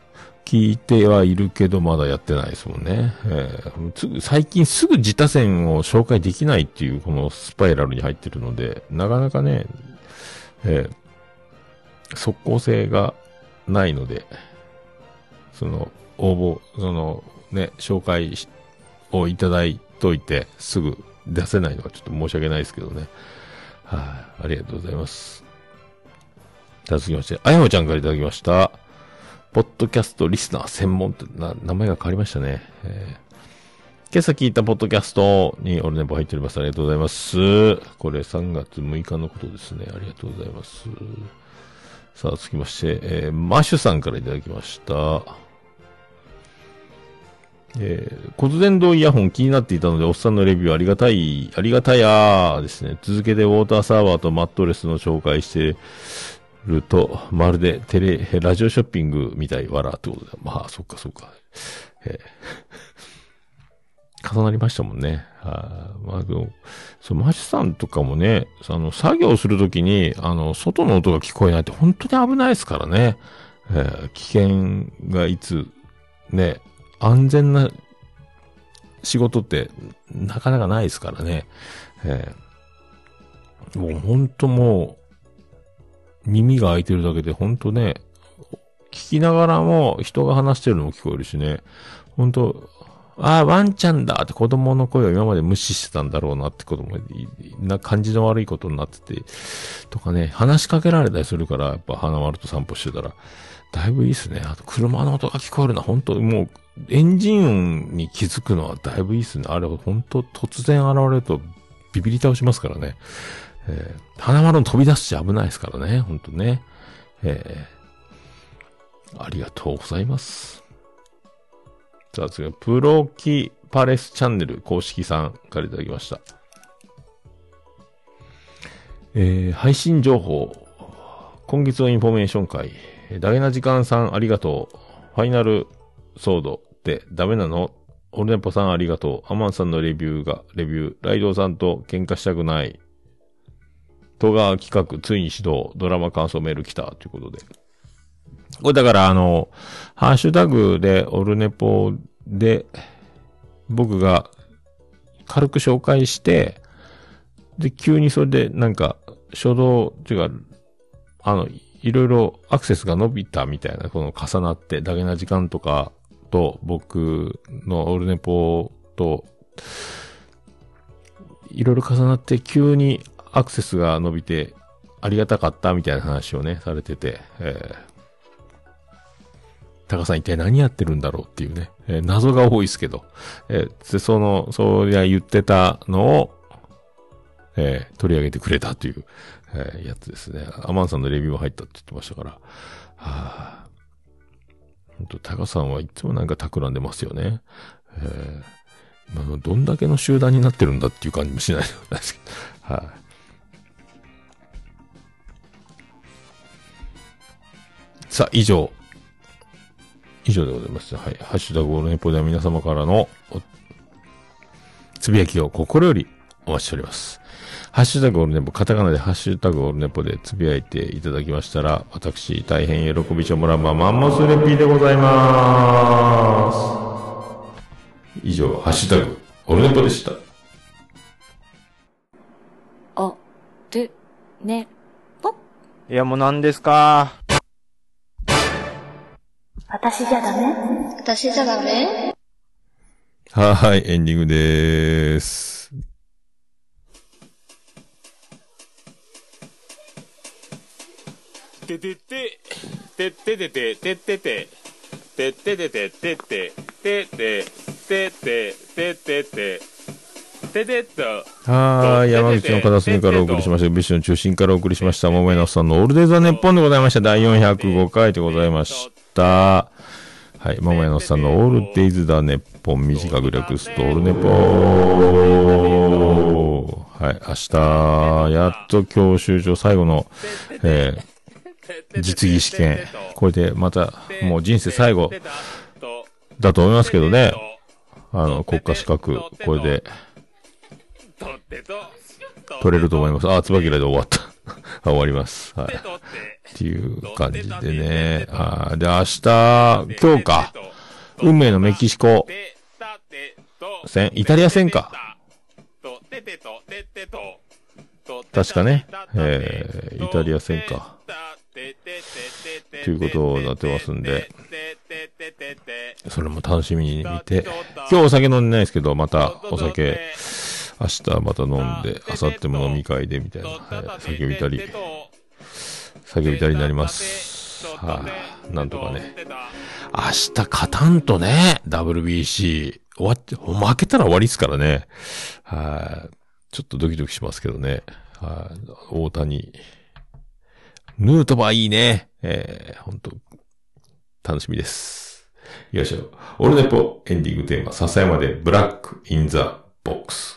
聞いてはいるけど、まだやってないですもんね。えーつ最近すぐ自他線を紹介できないっていう、このスパイラルに入ってるので、なかなかね、えー即効性がないので、その、応募、その、ね、紹介をいただいといて、すぐ出せないのはちょっと申し訳ないですけどね。はい、ありがとうございます。続きまして、あやまちゃんからいただきました。ポッドキャストリスナー専門ってな、名前が変わりましたね。えー今朝聞いたポッドキャストにオルネポ入っております。ありがとうございます。これ3月6日のことですね。ありがとうございます。さあ、続きまして、えーマッシュさんからいただきました。えー骨伝導イヤホン気になっていたので、おっさんのレビューありがたい、ありがたいやーですね。続けてウォーターサーバーとマットレスの紹介してると、まるでテレ、ラジオショッピングみたい、わらってことで。まあ、そっかそっか。えー (laughs) 重なりましたもんね。はいまあ、でも、そう、マシさんとかもね、あの、作業するときに、あの、外の音が聞こえないって本当に危ないですからね。えー危険がいつ、ね、安全な仕事ってなかなかないですからね。えーもう本当もう、耳が開いてるだけで本当ね、聞きながらも人が話してるのも聞こえるしね、本当ああ、ワンちゃんだって子供の声を今まで無視してたんだろうなってことも、いな感じの悪いことになってて、とかね、話しかけられたりするから、やっぱ花丸と散歩してたら、だいぶいいっすね。あと、車の音が聞こえるのは本当もう、エンジン音に気づくのはだいぶいいっすね。あれ、本当突然現れるとビビり倒しますからね。えー、花丸飛び出すし危ないですからね。本当ね。えー、ありがとうございます。さあ次は、プロキパレスチャンネル公式さんからいただきました。えー、配信情報。今月のインフォメーション会。ダゲな時間さんありがとう。ファイナルソードってダメなの？オールネポさんありがとう。アマンさんのレビューが、レビュー。ライドウさんと喧嘩したくない。戸川企画、ついに始動。ドラマ感想メール来た。ということで。これだからあの、ハッシュタグでオールネポで、僕が軽く紹介して、で、急にそれでなんか、初動、っていうか、あの、いろいろアクセスが伸びたみたいな、この重なって、ダゲな時間とかと、僕のオールネポと、いろいろ重なって、急にアクセスが伸びて、ありがたかったみたいな話をね、されてて、えー、タカさん一体何やってるんだろうっていうね、えー謎が多いですけど、えー、その、そりゃ言ってたのを、えー取り上げてくれたという、えーやつですね。アマンさんのレビューも入ったって言ってましたから。はあ、本当タカさんはいつもなんか企んでますよね。えーまあ、どんだけの集団になってるんだっていう感じもしないですけど。はい、さあ、以上。以上でございます。はい。ハッシュタグオールネポでは皆様からのつぶやきを心よりお待ちしております。ハッシュタグオールネポ、カタカナでハッシュタグオールネポでつぶやいていただきましたら、私、大変喜びちょもらうまマンモスレピーでございます。以上、ハッシュタグオールネポでした。お、る、ね、ぽ。いや、もう何ですか？私じゃダメ？私じゃダメ？はーい、エンディングでーす。ててて、てっててて、てってて、てっててて、てって、てって、てって、てってて、ててっと。はーい、山口の片隅からお送りしました。ビッシュの中心からお送りしました。桃井のさんのオールデイズダネッポンでございました。第405回でございました。はい、桃井のさんのオールデイズダネッポン短く略すとオールネポはい、明日、やっと教習所最後の、えー、実技試験。これでまた、もう人生最後だと思いますけどね。あの、国家資格、これで、取れると思います。あ、椿らで終わった。(laughs) 終わります。はい。っていう感じでね。あで、明日、今日か。運命のメキシコ戦、イタリア戦か。確かね。えー、イタリア戦か。ということになってますんで、それも楽しみに見て、今日お酒飲んでないですけど、またお酒、明日また飲んで、明後日も飲み会でみたいな、はい、酒びたり、酒びたりになります。はい、なんとかね。明日勝たんとね、WBC、終わって、負けたら終わりですからね。はい、ちょっとドキドキしますけどね。はい、大谷。ヌートバーいいね。えー、本当楽しみです。よいしょ。オルネポエンディングテーマ、笹山でブラックインザボックス。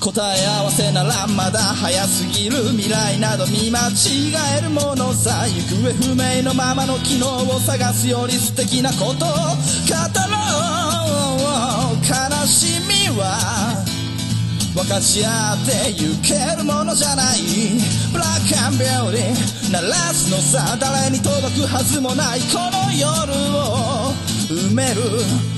答え合わせならまだ早すぎる未来など見間違える。ものさ行方不明のままの機能を探すより素敵なことを語ろう悲しみは分かち合ってゆける。ものじゃないブラックアンビューティー鳴らすのさ誰に届くはずもないこの夜を埋める。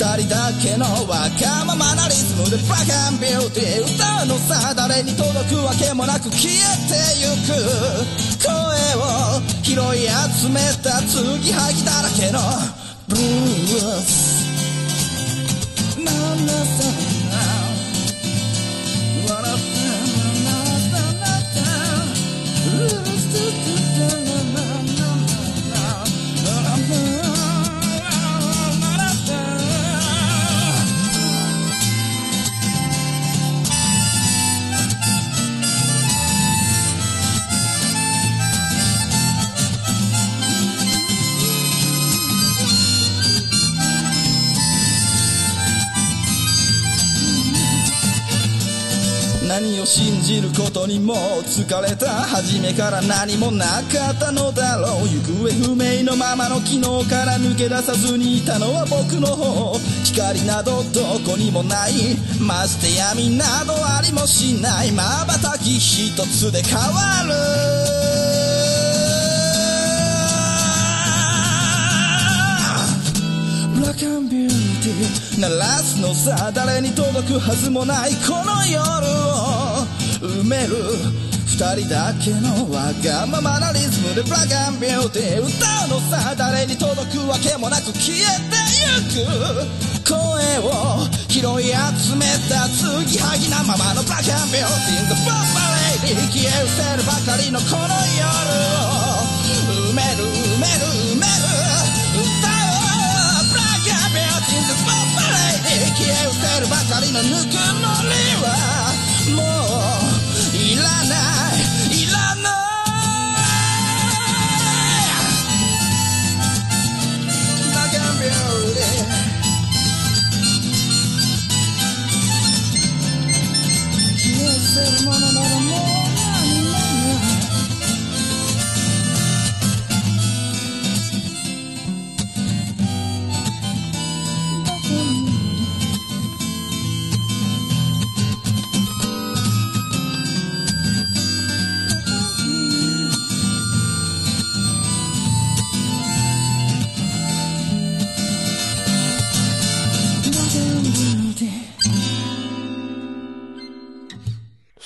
人だけのわがままなリズムでブラックンビューティー歌うのさ誰に届くわけもなく消えてゆく声を拾い集めた継ぎはぎだらけのブルースなんださ笑何を信じることにも疲れた初めから何もなかったのだろう行方不明のままの昨日から抜け出さずにいたのは僕の方。光などどこにもないまして闇などありもしない瞬き一つで変わる。ブラックアンビューティー鳴らすのさ誰に届くはずもないこの夜を。埋める二人だけのわがままなリズムでブラックアンビューティー歌うのさ誰に届くわけもなく消えてゆく声を拾い集めた継ぎはぎなままのブラックアンビューティー The f o r b a Lady 消え失せるばかりのこの夜を埋める埋める埋める歌おうブラックアンビューティー The f o r b a Lady 消え失せるばかりのぬくもりは